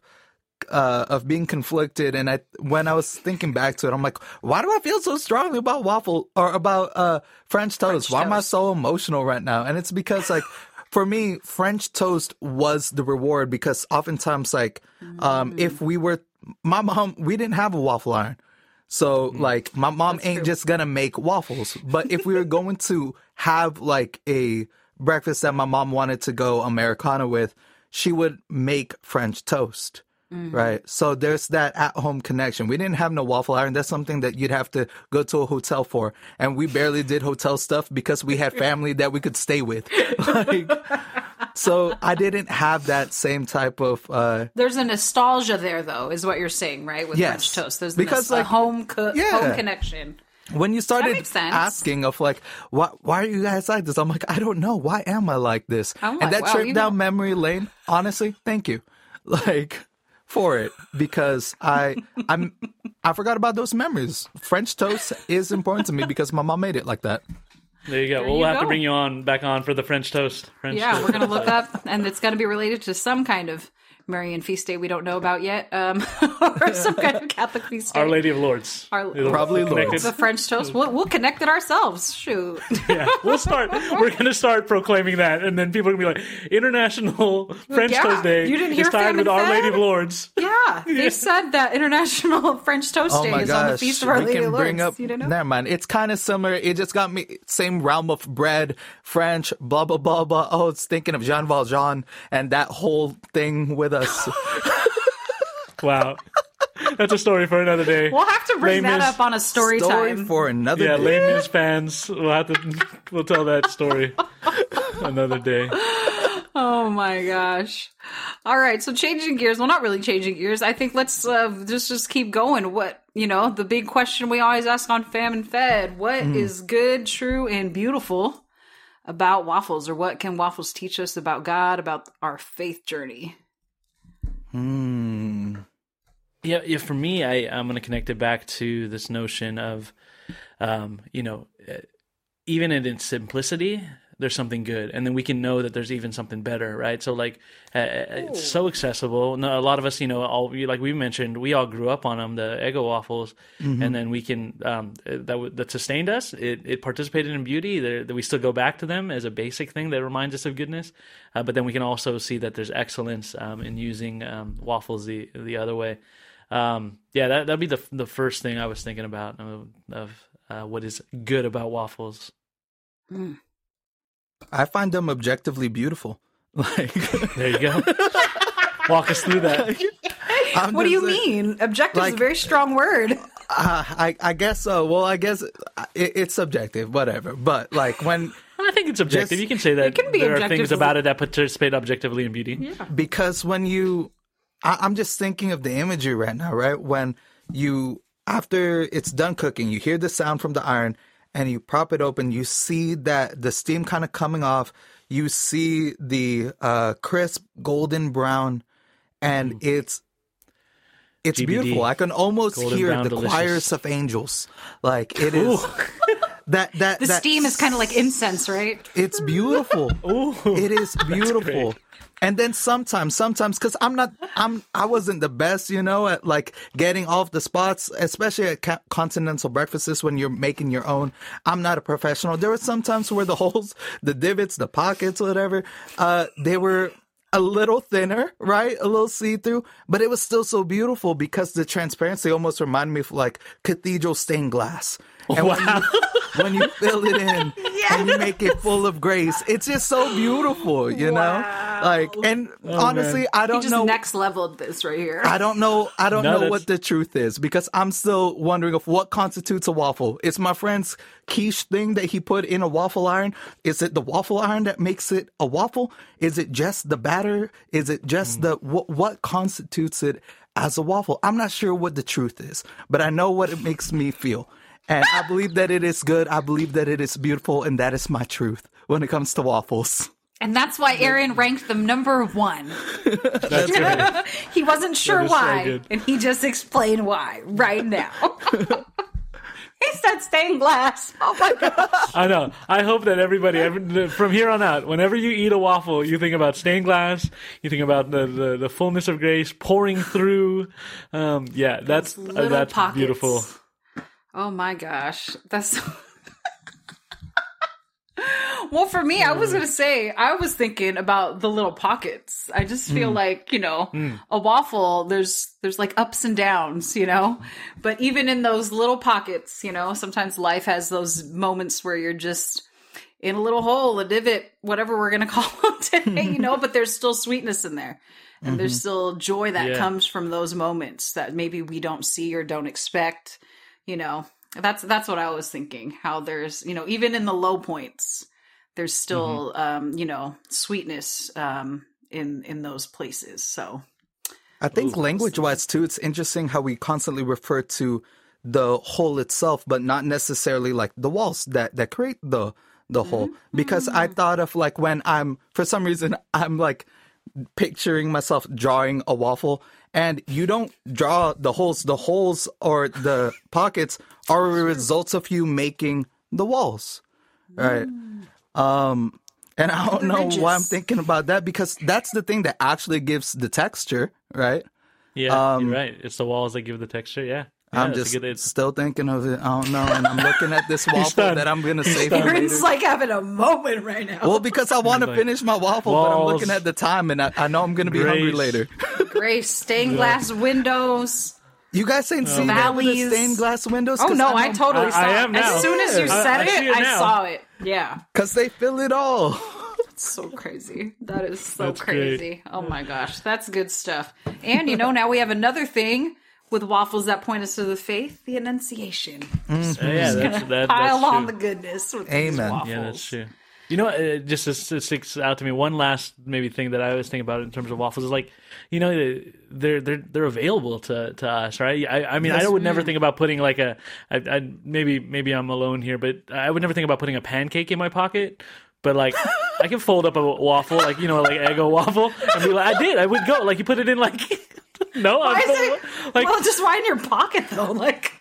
uh of being conflicted, and I when I was thinking back to it, I'm like, why do I feel so strongly about waffle or about uh French toast? French why am I so emotional right now? And it's because like. For me, French toast was the reward because oftentimes, like, um, Mm. if we were, my mom, we didn't have a waffle iron. So like my mom ain't true. just gonna make waffles. But if we were going to have like a breakfast that my mom wanted to go Americana with, she would make French toast. Right. So there's that at home connection. We didn't have no waffle iron. That's something that you'd have to go to a hotel for. And we barely did hotel stuff because we had family that we could stay with. Like so I didn't have that same type of uh There's a nostalgia there, though, is what you're saying, right? With Yes. French toast, there's Because, like like- home co- Yeah. home connection. when you started asking of like why why are you guys like this i'm like i don't know why am i like this I'm like, and that wow, trip down memory lane honestly thank you like for it because i i'm i forgot about those memories french toast is important to me because my mom made it like that There you go. There we'll you have to bring you on back on for the French toast. French Yeah, toast. we're gonna look up, and it's gonna be related to some kind of Marian feast day we don't know about yet, um, or some kind of Catholic feast day. Our Lady of Lourdes. Our- It'll Probably connect Lourdes. the French toast. We'll, we'll connect it ourselves. Shoot. Yeah, we'll start. We're gonna start proclaiming that, and then people are gonna be like, "International French Yeah, Toast Day you didn't is hear tied Fam with Our Fab? Lady of Lourdes." Yeah, they said that International French Toast oh Day my is on the Feast of Our we Lady can of bring Lourdes. up you didn't know? never mind it's kind of similar it just got me same realm of bread french blah blah blah blah oh it's thinking of jean valjean and that whole thing with us Wow, that's a story for another day. We'll have to bring Les that up on a story, story time. for another Yeah, day. Les Mis fans, we'll have to. We'll tell that story another day. Oh my gosh. All right, so changing gears. Well, not really changing gears. I think let's uh, just just keep going. What you know, the big question we always ask on Fam and Fed: What is good, true, and beautiful about waffles, or what can waffles teach us about God, about our faith journey? Yeah, yeah. For me, I I'm to connect it back to this notion of, um, you know, uh, even in its simplicity, there's something good, and then we can know that there's even something better, right? So like, uh, it's so accessible. No, a lot of us, you know, all like we mentioned, we all grew up on them, the Eggo waffles, and then we can um, that that sustained us. It, it participated in beauty. That we still go back to them as a basic thing that reminds us of goodness. Uh, but then we can also see that there's excellence um, in using um, waffles the the other way. Um, yeah, that that'd be the the first thing I was thinking about of, of uh, what is good about waffles. I find them objectively beautiful. Like, There you go. Walk us through that. I'm What do you just saying- mean? Objective is a very strong word. Uh, I I guess so. Well, I guess uh, it, it's subjective, whatever. But like when I think it's objective. Just- you can say that It can be there are things about it that participate objectively in beauty. because when you I, I'm just thinking of the imagery right now, right? When you after it's done cooking, you hear the sound from the iron, and you prop it open. You see that the steam kind of coming off. You see the uh, crisp golden brown, and it's it's GBD. beautiful. I can almost Golden hear brown the delicious. choirs of angels. Like it is that that The that steam is kind of like incense, right? it's beautiful. it is beautiful. And then sometimes, sometimes, because I'm not, I'm, I wasn't the best, you know, at like getting off the spots, especially at ca- continental breakfasts when you're making your own. I'm not a professional. There were some times where the holes, the divots, the pockets, whatever, uh, they were a little thinner, right? A little see through, but it was still so beautiful because the transparency almost reminded me of like cathedral stained glass. And when, you, when you fill it in and you make it full of grace, it's just so beautiful, you know? Like, and oh, honestly, I don't just know. next leveled this right here. I don't know. I don't No, know that's- what the truth is because I'm still wondering of what constitutes a waffle. It's my friend's quiche thing that he put in a waffle iron. Is it the waffle iron that makes it a waffle? Is it just the batter? Is it just hmm. the what? What constitutes it as a waffle? I'm not sure what the truth is, but I know what it makes me feel. And I believe that it is good. I believe that it is beautiful, and that is my truth when it comes to waffles. And that's why Aaron ranked them number one. That's right. He wasn't sure is so why, and he just explained why right now. he said stained glass. Oh my god! I know. I hope that everybody, every, from here on out, whenever you eat a waffle, you think about stained glass. You think about the the, the fullness of grace pouring through. Um, yeah, that's uh, that's pockets. beautiful. Oh my gosh, that's. Well, for me, I was gonna say I was thinking about the little pockets. I just feel hmm. like you know hmm. a waffle. There's there's like ups and downs, you know. But even in those little pockets, you know, sometimes life has those moments where you're just in a little hole, a divot, whatever we're gonna call them today, you know. But there's still sweetness in there. And there's mm-hmm. still joy that Yeah. comes from those moments that maybe we don't see or don't expect you know that's that's what i was thinking how there's you know even in the low points there's still um you know sweetness um in in those places so. I think language wise too, it's interesting how we constantly refer to the hole itself, but not necessarily like the walls that, that create the the hole. Because I thought of like when I'm for some reason I'm like picturing myself drawing a waffle and you don't draw the holes. The holes or the pockets are a result of you making the walls. Right. Um and I don't know why I'm thinking about that because that's the thing that actually gives the texture, right? Yeah, Um, you're right. It's the walls that give the texture. Yeah, Yeah, I'm just still thinking of it. I don't know, and I'm looking at this waffle that I'm gonna save for aaron's later. like having a moment right now Well, because I want to Like, finish my waffle, but I'm looking at the time, and I, I know I'm gonna be hungry later. grace stained glass windows You guys ain't seen that with the stained glass windows? oh no i totally I- saw I it am now. as soon as you I- said I see it it i saw it yeah because they fill it all. so crazy. That is so That's great. crazy. Oh my gosh, that's good stuff. And you know, now we have another thing with waffles that point us to the faith, the Annunciation. Uh, yeah, that's, that, Pile that's on true. the goodness with Amen. these Yeah, that's true. You know, it just it sticks out to me. One last maybe thing that I always think about in terms of waffles is like, you know, they're they're they're available to, to us, right? I, I mean, I would never think about putting like a, I, I maybe maybe I'm alone here, but I would never think about putting a pancake in my pocket. But like, I can fold up a waffle, like you know, like Eggo waffle, and be like, I did. I would go like you put it in like, no, Why I'm is it, like well, just why in your pocket though? Like,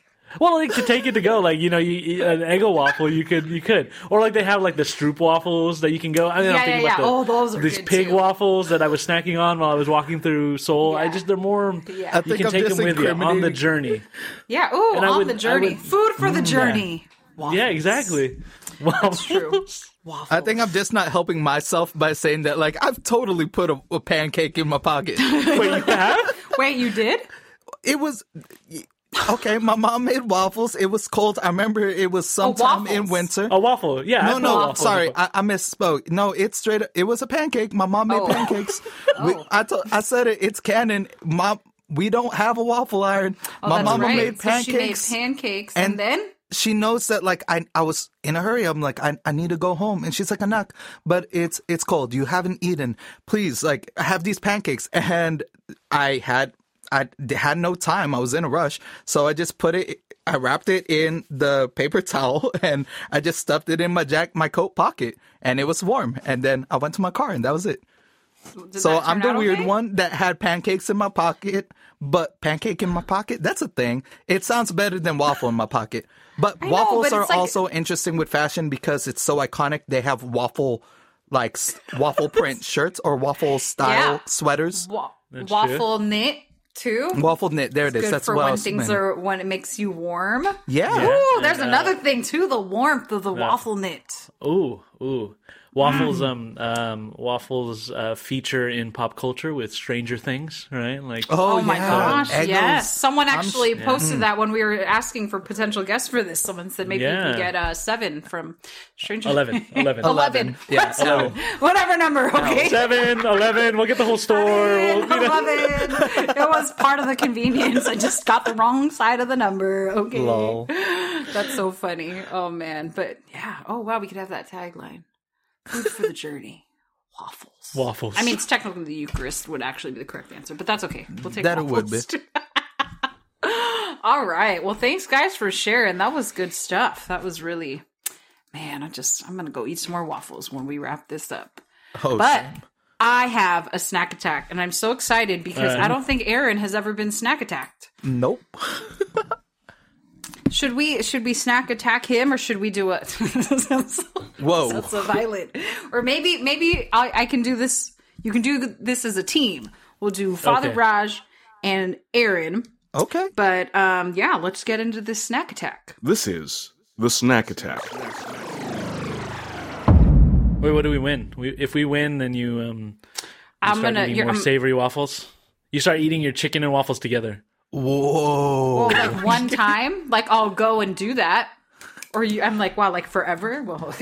well, like to take it to go, like you know, you eat an Eggo waffle, you could, you could, or like they have like the Stroop waffles that you can go. I mean, Yeah, I'm thinking yeah, about yeah. the, Oh, those are these good, pig too. waffles that I was snacking on while I was walking through Seoul. I just they're more. Yeah. I You think can I'm take just them with you on the journey. yeah, ooh, And I on would- the journey, would- food for the mm, journey. Yeah, exactly. Waffles. true. Waffles. I think I'm just not helping myself by saying that. Like I've totally put a, a pancake in my pocket. Wait, you have? Wait, you did? it was okay. My mom made waffles. It was cold. I remember it was oh, sometime in winter. A waffle? Yeah. No, no, waffles sorry. I, I misspoke. No, it's straight. Up, it was a pancake. My mom made Oh. pancakes. We, oh. I told, I said it. It's canon. Mom, we don't have a waffle iron. Oh, My that's mama right. made So she made pancakes, pancakes, and, and- then she knows that like I I was in a hurry. I'm like I I need to go home, and she's like Anak, but it's it's cold. You haven't eaten. Please, like have these pancakes. And I had I had no time. I was in a rush, so I just put it. I wrapped it in the paper towel and I just stuffed it in my jack my coat pocket, and it was warm. And then I went to my car, and that was it. Did So I'm the weird okay? one that had pancakes in my pocket, but pancake in my pocket, that's a thing. It sounds better than waffle in my pocket. But know, waffles but are like- also interesting with fashion because it's so iconic. They have waffle like s- waffle print shirts or waffle style Yeah. sweaters. Wa- That's waffle knit too. Waffle knit, there it is. Good That's for what when things meant. are when it makes you warm. Yeah. Ooh, there's and, uh, another thing too: the warmth of the waffle knit. Ooh, ooh. Waffles, um, um, waffles uh, feature in pop culture with Stranger Things, right? Like, Oh, Oh, my yeah. gosh, Eggos. yes. Someone I'm actually s- posted that when we were asking for potential guests for this. Someone said maybe you Yeah. can get uh, seven from Stranger 11, 11. 11. Yeah, so Whatever number, okay? Seven, eleven. We'll get the whole store. We'll, you know. 11. It was part of the convenience. I just got the wrong side of the number. Okay. lol. That's so funny. Oh, man. But yeah. Oh, wow. We could have that tagline Food for the journey. Waffles. Waffles. I mean, it's technically the Eucharist would actually be the correct answer, but that's okay. We'll take That it would waffles. All right. Well, thanks guys for sharing. That was good stuff. That was really, man. I just I'm gonna go eat some more waffles when we wrap this up. Oh, But shame. I have a snack attack, and I'm so excited because I don't think Aaron has ever been snack attacked. nope. Should we should we snack attack him, or should we do it? Whoa. That's so violent. Or maybe maybe I, I can do this. You can do this as a team. We'll do Father Okay. Raj and Aaron. Okay. But um, yeah, let's get into this snack attack. This is the Snack Attack. Wait, what do we win? We, if we win, then you um, you I'm start gonna. eating You're, more I'm, savory waffles. You start eating your chicken and waffles together. Whoa. well, like one time, like I'll go and do that. Or you, I'm like, wow, like forever. Well,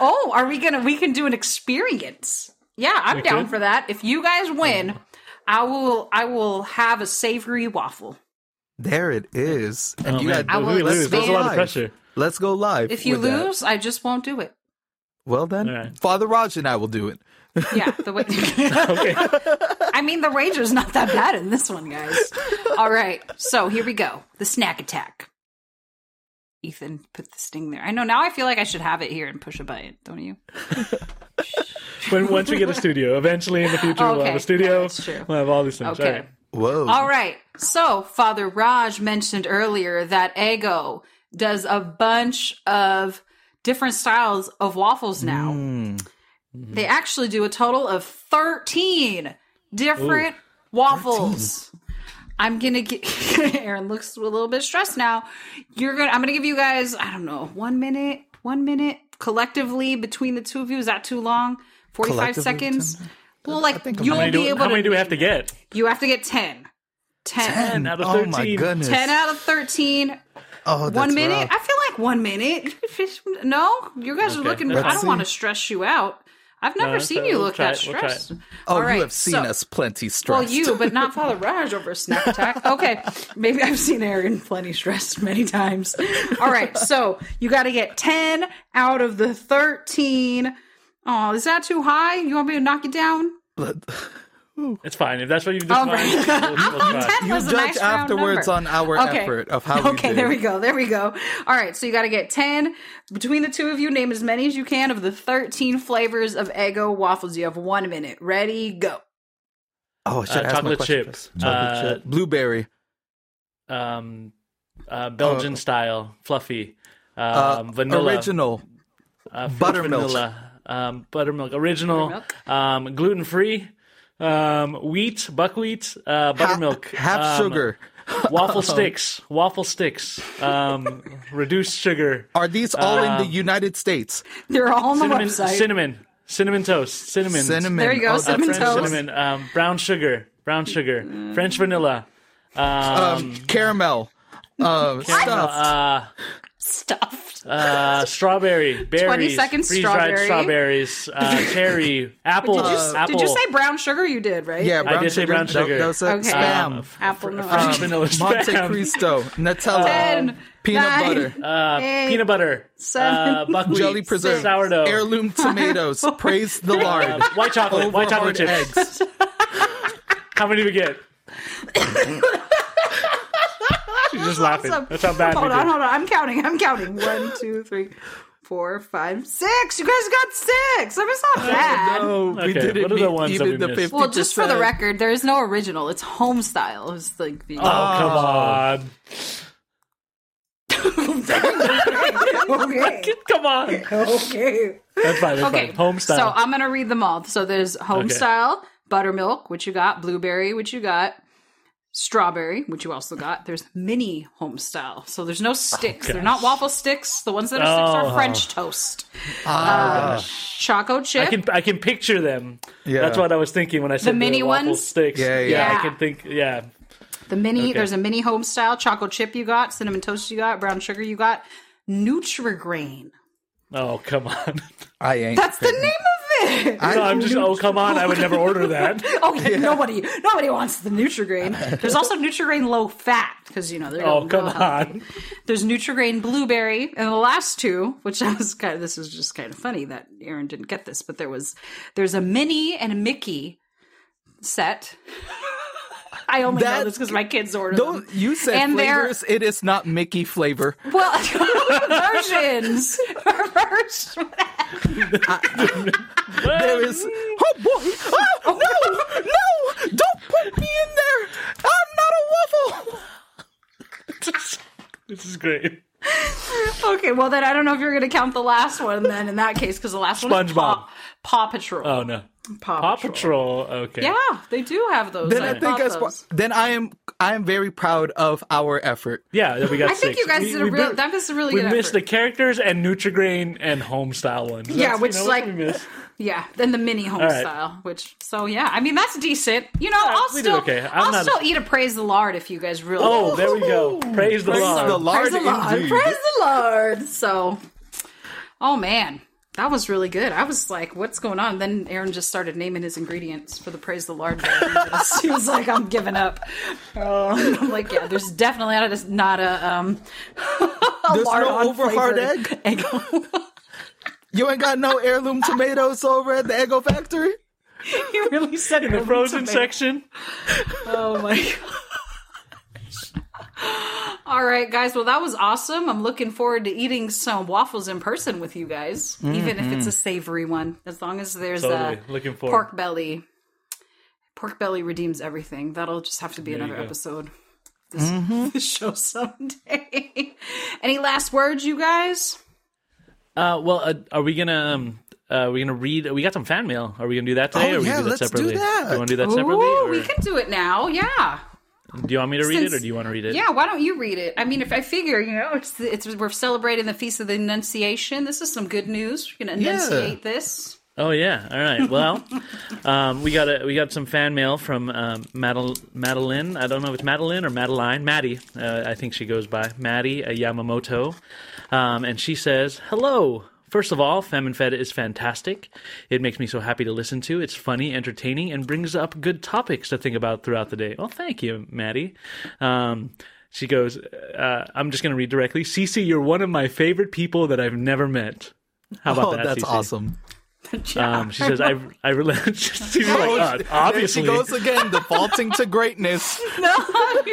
oh, are we gonna? We can do an experience. Yeah, I'm down could. for that. If you guys win, I will. I will have a savory waffle. There it is. And Oh, you man. got I If will we lose, expand- there's a lot of live. pressure. Let's go live. If you with that. lose, I just won't do it. well then, All right. Father Raj and I will do it. Yeah, the way. I mean, the ranger's not that bad in this one, guys. All right, so here we go. The snack attack. Ethan, put the sting there. I know now. I feel like I should have it here and push a button, don't you? When once we get a studio, eventually in the future we'll have a studio. Yeah, that's true. We'll have all these things. Okay. All right. Whoa. All right. So, Father Raj mentioned earlier that Eggo does a bunch of different styles of waffles now. Hmm. Mm-hmm. They actually do a total of 13 different waffles. I'm gonna get Aaron looks a little bit stressed now. You're gonna I'm gonna give you guys, I don't know, one minute, one minute collectively between the two of you. Is that too long? 45 seconds? Well, like you'll be do, able how to many do we have to get? you have to get 10. 10. 10 out of Oh my 13. goodness. 10 out of 13. Oh, that's one minute? rough. I feel like one minute. No, you guys are looking. let's I don't see. want to stress you out. I've never No, seen so you we'll look that it, we'll stressed. Oh, All right, you have seen so- us plenty stressed. Well, you, but not Father Raj over a snack attack. Okay, maybe I've seen Aaron plenty stressed many times. All right, so you got to get 10 out of the 13. Oh, is that too high? You want me to knock it down? It's fine. If that's what you've All defined, right. we'll, we'll 10 You was a judge nice afterwards number. on our effort of how Okay, did. there we go. There we go. All right, so you got to get 10 between the two of you. Name as many as you can of the 13 flavors of Eggo waffles. You have one minute. Ready, go. Oh, I should Uh, ask chocolate chips. Chocolate Uh, chip. Blueberry. Um, uh, Belgian Uh, style, fluffy, um, Uh, vanilla, Original. uh, buttermilk. vanilla, um, buttermilk, original, Buttermilk. um, gluten free, um, wheat, buckwheat, uh, buttermilk, Half um, sugar. waffle sticks, waffle sticks, um, reduced sugar, Are these all in the um, United States? They're all on the cinnamon, website. cinnamon, cinnamon toast, cinnamon, Cinnamon. There you go, Oh, cinnamon French toast. cinnamon, um, brown sugar, brown sugar, French vanilla, um, Um, caramel. Uh, stuff. uh, Stuffed. Uh, strawberry, berries, seconds freeze-dried strawberry. strawberries, uh, cherry, apple, Did you, s- apple. did you say brown sugar? You did, right? Yeah, brown did say brown sugar. That, was a Okay. spam. Apple no. French vanilla Monte. Cristo, Nutella, Ten, peanut nine, butter, Uh, eight, peanut butter, seven, uh, buckwheat, jelly preserves, sourdough, heirloom tomatoes. Praise the Lord. uh, white chocolate, Over white chocolate chips. eggs. How many do we get? She's just laughing. Awesome. That's how bad Hold we on, did. hold on. I'm counting. I'm counting. One, two, three, four, five, six. You guys got six. I mean, it's not bad. No, we Okay, didn't what are the meet ones that even we the missed? fifty Well, just for the record, there is no original. It's home style. It's like the Oh, come on. okay. Come on. okay. That's fine. That's Okay. fine. Home style. So I'm gonna read them all. So there's home Okay. style, buttermilk, which you got, blueberry, which you got, strawberry, which you also got. There's mini home style. So there's no sticks. They're not waffle sticks. The ones that are sticks Oh. are French toast. Uh, choco chip. I can I can picture them. Yeah. That's what I was thinking when I said mini waffle ones? sticks. Yeah, yeah. Yeah. I can think. Yeah. The mini, Okay. there's a mini home style chocolate chip you got, cinnamon toast you got, brown sugar you got, Nutrigrain. Oh come on. I ain't. That's the name of it. no, I'm just. Oh come on. I would never order that. Oh yeah, nobody, nobody wants the Nutrigrain. There's also Nutrigrain low fat because you know they're Oh come on. There's Nutrigrain blueberry, and the last two, which I was kind of this is just kind of funny that Aaron didn't get this, but there was there's a Minnie and a Mickey set. I only know That- this because my kids ordered Don't them. you said And they're- flavors? It is not Mickey flavor. Well, versions. Versions. There is. Oh boy! Oh no! No! Don't put me in there! I'm not a waffle. This is great. Okay, well then I don't know if you're going to count the last one then in that case because the last one is SpongeBob. Paw, Paw Patrol. Oh no. Paw, Paw Patrol. Patrol. Okay. Yeah, they do have those. Then I I think bought as those. then I am I am very proud of our effort. Yeah, we got I think you guys We- did a real. That was a really We good missed effort. the characters and Nutrigrain and home style ones. Yeah, That's, which, you know, like- we missed. Yeah, then the mini home right. style, which so yeah, I mean that's decent. You know, Yeah, I'll still okay. I'm I'll not- still eat a praise the Lord if you guys really. Oh, there we go. Praise the Praise Lord. the Lord, praise the Lord, praise the Lord. So, oh man, that was really good. I was like, what's going on? Then Aaron just started naming his ingredients for the praise the Lord. Day. He was- like, I'm giving up. Oh, I'm like, yeah, there's definitely not a, not a um. a There's no lard-on over hard flavored egg? You ain't got no heirloom tomatoes over at the Eggo factory. he really said In the frozen section. Oh my gosh. All right, guys. Well, that was awesome. I'm looking forward to eating some waffles in person with you guys, even if it's a savory one. As long as there's Totally. a Looking forward. pork belly. Pork belly redeems everything. That'll just have to be There another episode. This, this show someday. Any last words, you guys? Uh, well, uh, are we gonna um, uh, we gonna read? We got some fan mail. Are we gonna do that today? Oh, or we yeah, do that let's do separately? that. Do you want to do that separately? Ooh, or we can do it now. Yeah. Do you want me to read Since- it, or do you want to read it? Yeah, why don't you read it? I mean, if I figure, you know, it's it's we're celebrating the feast of the Annunciation. This is some good news. We're gonna Yeah. this. Oh yeah. All right. Well, um, we got a we got some fan mail from um, Madel- Madeline. I don't know if it's Madeline or Madeline. Maddie. Uh, I think she goes by Maddie Yamamoto, um, and she says, "Hello." First of all, Fam and Fed is fantastic. It makes me so happy to listen to. It's funny, entertaining, and brings up good topics to think about throughout the day. Well, thank you, Maddie. Um, she goes, uh, I'm just going to read directly. Cece, you're one of my favorite people that I've never met. How about Oh, that? that's Cece? awesome. Um, she says, I, I relate. She's like, "Uh, obviously. she goes again, defaulting to greatness.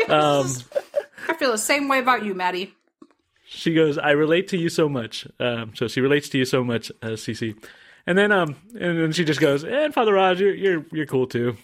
Um, I feel the same way about you, Maddie. She goes, I relate to you so much. Um, so she relates to you so much, uh, Cece. And then, um, and then she just goes, and Father Raj, you're, you're, you're cool too.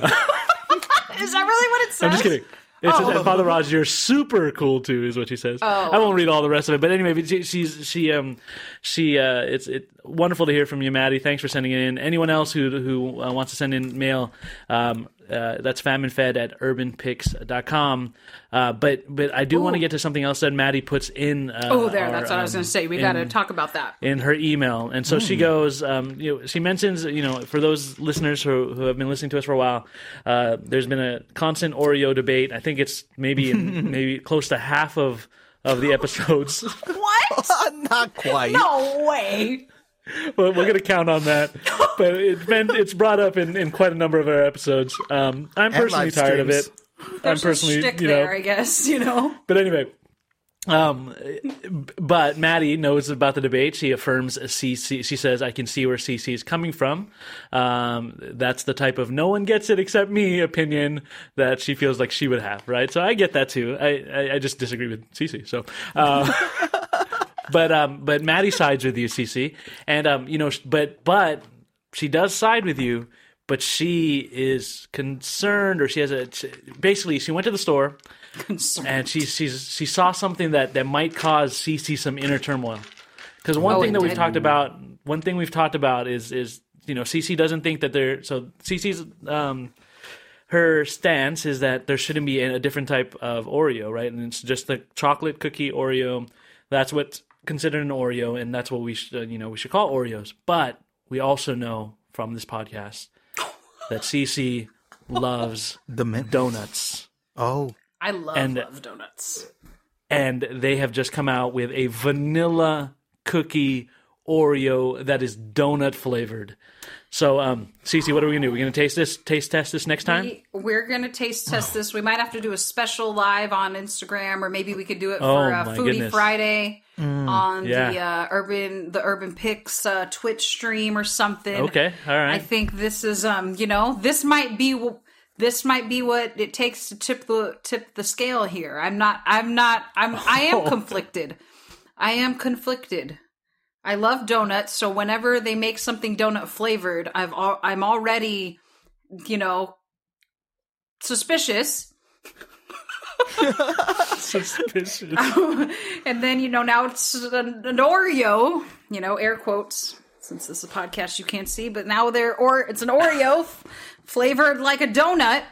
Is that really what it says? I'm just kidding. It says, and Father Raj, you're super cool too, is what she says. Oh. I won't read all the rest of it, but anyway, but she, she's she um she uh it's it wonderful to hear from you, Maddie. Thanks for sending it in. Anyone else who who uh, wants to send in mail, um, uh, that's famineFed at urbanpyx.com. Uh, but but I do want to get to something else that Maddie puts in. Uh, Oh, there. our, That's what I was um, going to say. We got to talk about that. in her email. And so she goes, um, you know, she mentions, you know, for those listeners who, who have been listening to us for a while, uh, there's been a constant Oreo debate. I think it's maybe in, maybe close to half of of the episodes. What? Not quite. no way. well, we're gonna count on that. But it's been it's brought up in, in quite a number of our episodes. Um, I'm personally live tired of it. streams. I'm There's a personally, shtick you know, there, I guess. You know. But anyway, um, but Maddie knows about the debate. She affirms CC. She says, "I can see where CC is coming from." Um, that's the type of "no one gets it except me" opinion that she feels like she would have, right? So I get that too. I I, I just disagree with CC. So. Uh, But um, but Maddie sides with you, CC, and um, you know, but but she does side with you, but she is concerned, or she has a basically she went to the store concerned. and she she's she saw something that that might cause CC some inner turmoil. Because one Oh, thing that we've talked about, one thing we've talked about is is you know CC doesn't think that there. So CC's um her stance is that there shouldn't be a different type of Oreo, right? And it's just the chocolate cookie Oreo. That's what's considered an Oreo, and that's what we should uh, you know we should call Oreos. But we also know from this podcast that CC loves The mint. donuts. Oh, I love And- love donuts. and they have just come out with a vanilla cookie Oreo that is donut flavored. So, um, Cece, what are we gonna do? We're gonna taste this, taste test this next time. We, we're gonna taste test this. We might have to do a special live on Instagram, or maybe we could do it Oh, for uh, Foodie goodness. Friday on the uh, urban the Urban Pyx uh, Twitch stream or something. Okay, all right. I think this is um you know this might be this might be what it takes to tip the tip the scale here. I'm not I'm not I'm I am conflicted. I am conflicted. I love donuts, so whenever they make something donut flavored, I've al- I'm already you know suspicious. Suspicious. and then you know now it's an, an Oreo, you know, air quotes since this is a podcast you can't see, but now they're or it's an Oreo f- flavored like a donut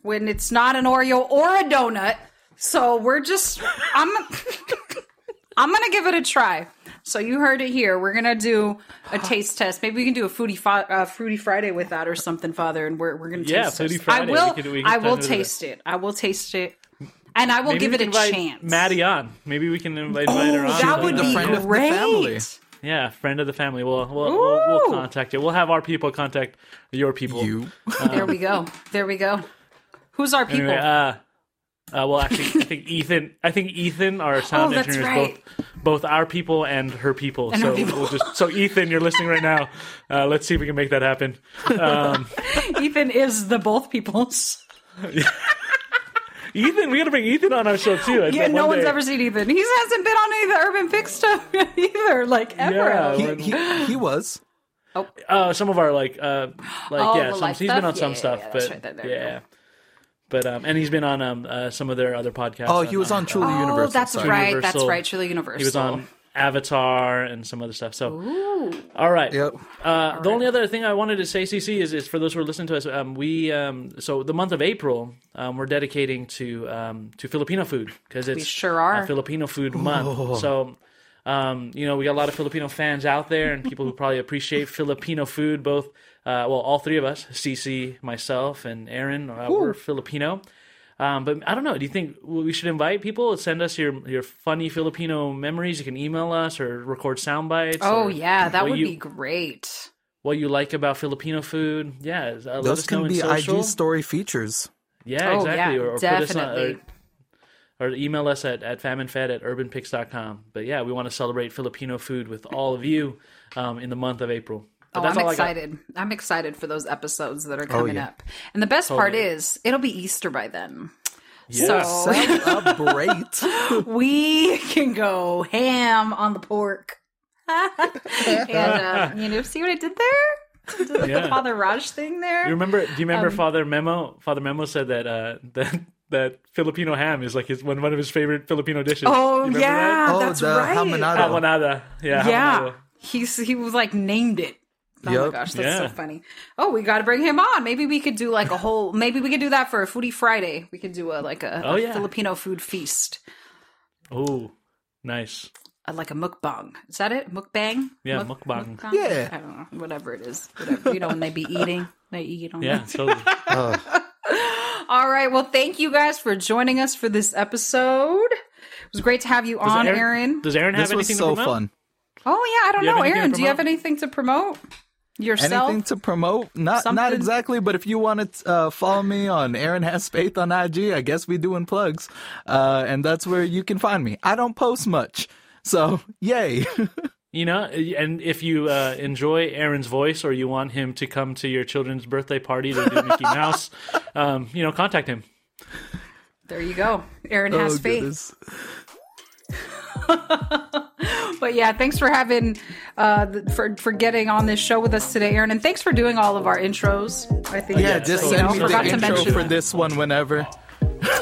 when it's not an Oreo or a donut. So we're just I'm I'm gonna give it a try. So you heard it here. We're gonna do a taste test. Maybe we can do a fruity fi- uh, fruity Friday with that or something, Father. And we're we're gonna Yeah, taste Fruity test. Friday. I We will. we could I will dive into that. taste it. I will taste it, and I will Maybe give we it a can invite chance. Maddie on. Maybe we can invite, invite her on. that would the be friend of the great. family. Yeah, friend of the family. We'll we'll, we'll, we'll contact you. We'll have our people contact your people. you. There we go. There we go. Who's our people? Anyway, uh, uh, well, actually, I think Ethan. I think Ethan, our sound Oh, engineer, is right. both both our people and her people. And so her people. we'll just so Ethan, you're listening right now. Uh, let's see if we can make that happen. Um, Ethan is the both peoples. Ethan, we got to bring Ethan on our show too. I Yeah, no one one's day- ever seen Ethan. He hasn't been on any of the Urban Fix stuff either, like ever. Yeah, I He, he, he was. Uh, some of our like, uh, like Oh, yeah, some, live he's been stuff? on some Yeah, stuff, yeah, that's but right, there- there you yeah. But um, and he's been on um uh, some of their other podcasts. Oh, he was on Truly Oh, Universal. that's sorry. right. Universal. That's right. Truly Universal. He was on Avatar and some other stuff. So, all right. Yep. Uh, the only other thing I wanted to say, CC, is, is for those who are listening to us, um, we um, so the month of April um, we're dedicating to um, to Filipino food because it's sure are. a Filipino food month. So. Um, you know, we got a lot of Filipino fans out there and people who probably appreciate Filipino food. Both, uh, well, all three of us, CC, myself, and Aaron, uh, we're Filipino. Um, but I don't know. Do you think we should invite people? Send us your your funny Filipino memories. You can email us or record sound bites. Oh yeah, that would you, be great. What you like about Filipino food? Yeah, uh, let Those us can in be social. IG story features. Yeah, Oh, exactly. yeah, or, or put us on, or, or email us at, at famineFed at urbanpyx.com. But yeah, we want to celebrate Filipino food with all of you um, in the month of April. But Oh, I'm all I got. excited. I'm excited for those episodes that are coming yeah. up. And the best part is, it'll be Easter by then. Yeah. So Celebrate. we can go ham on the pork. and uh, you know, see what I did there? Did Yeah. The Father Raj thing there. You remember? Do you remember Um, Father Memo? Father Memo said that uh, that that Filipino ham is like his one one of his favorite Filipino dishes. oh You remember yeah, Oh, that's the right. that? hamonado. Hamonada. Yeah. yeah, hamonada. he's he was like named it. Oh my gosh, that's Yeah. so funny. Oh, we got to bring him on. Maybe we could do like a whole. Maybe we could do that for a Foodie Friday. We could do a like a, Oh, a yeah. Filipino food feast, Oh, nice. uh, like a mukbang. Is that it? Mukbang? Yeah, Muk- mukbang. Yeah. I don't know. Whatever it is. Whatever. You know when they be eating, they eat on. Yeah, that. totally. All right. Well, thank you guys for joining us for this episode. It was great to have you Does on, Aaron, Aaron. Does Aaron have This was anything so to promote? fun. Oh yeah, I don't Do know, Aaron. Do you have anything to promote yourself? Anything to promote? Not not exactly, but if you want to uh, follow me on Aaron Has Faith on IG, I guess we doing plugs, uh, and that's where you can find me. I don't post much, so yay. You know, and if you uh, enjoy Aaron's voice or you want him to come to your children's birthday party to do Mickey Mouse, um, you know, contact him. There you go. Aaron has Oh, faith. goodness. But yeah, thanks for having uh for for getting on this show with us today, Aaron, and thanks for doing all of our intros. I think Yeah, Yeah, just you send know, me the forgot to intro mention for that. this one whenever.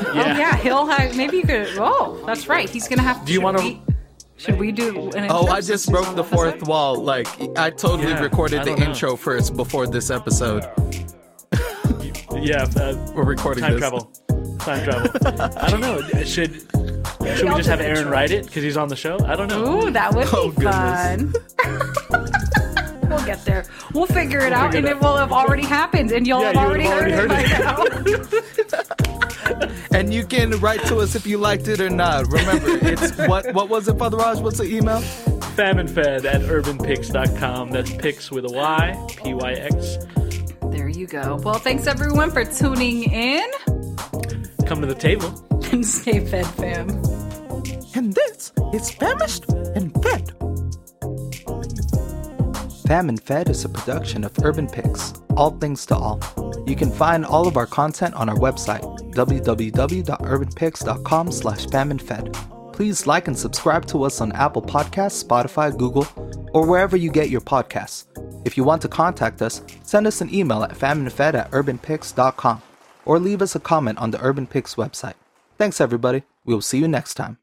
Oh yeah, he'll have maybe you could. Oh, that's right. He's gonna have. Do you wanna- Should we do an Oh, I just broke the fourth episode? wall. Like I totally Yeah, recorded I the know. intro first before this episode. Yeah, uh, We're recording time this. travel. Time travel. I don't know. Should should we just have Aaron write it because he's on the show? I don't know. Ooh, that would be Oh, fun. we'll get there. We'll figure it out, figure and it it will have already happened, and you'll Yeah, have you already, would've heard, already it by now. And you can write to us if you liked it or not. Remember, it's what what was it, Father Raj? What's the email? Famine fed at urbanpyx.com. That's pix with a Y, P Y X. there you go. Well, thanks everyone for tuning in, Come to the table. and stay fed, fam. And this is Famished and Fed. Fam and Fed is a production of Urban Pyx, all things to all. You can find all of our content on our website, www.urbanpyx.com slash fed. Please like and subscribe to us on Apple Podcasts, Spotify, Google, or wherever you get your podcasts. If you want to contact us, send us an email at faminefed at urbanpyx.com or leave us a comment on the Urban Pyx website. Thanks everybody. We will see you next time.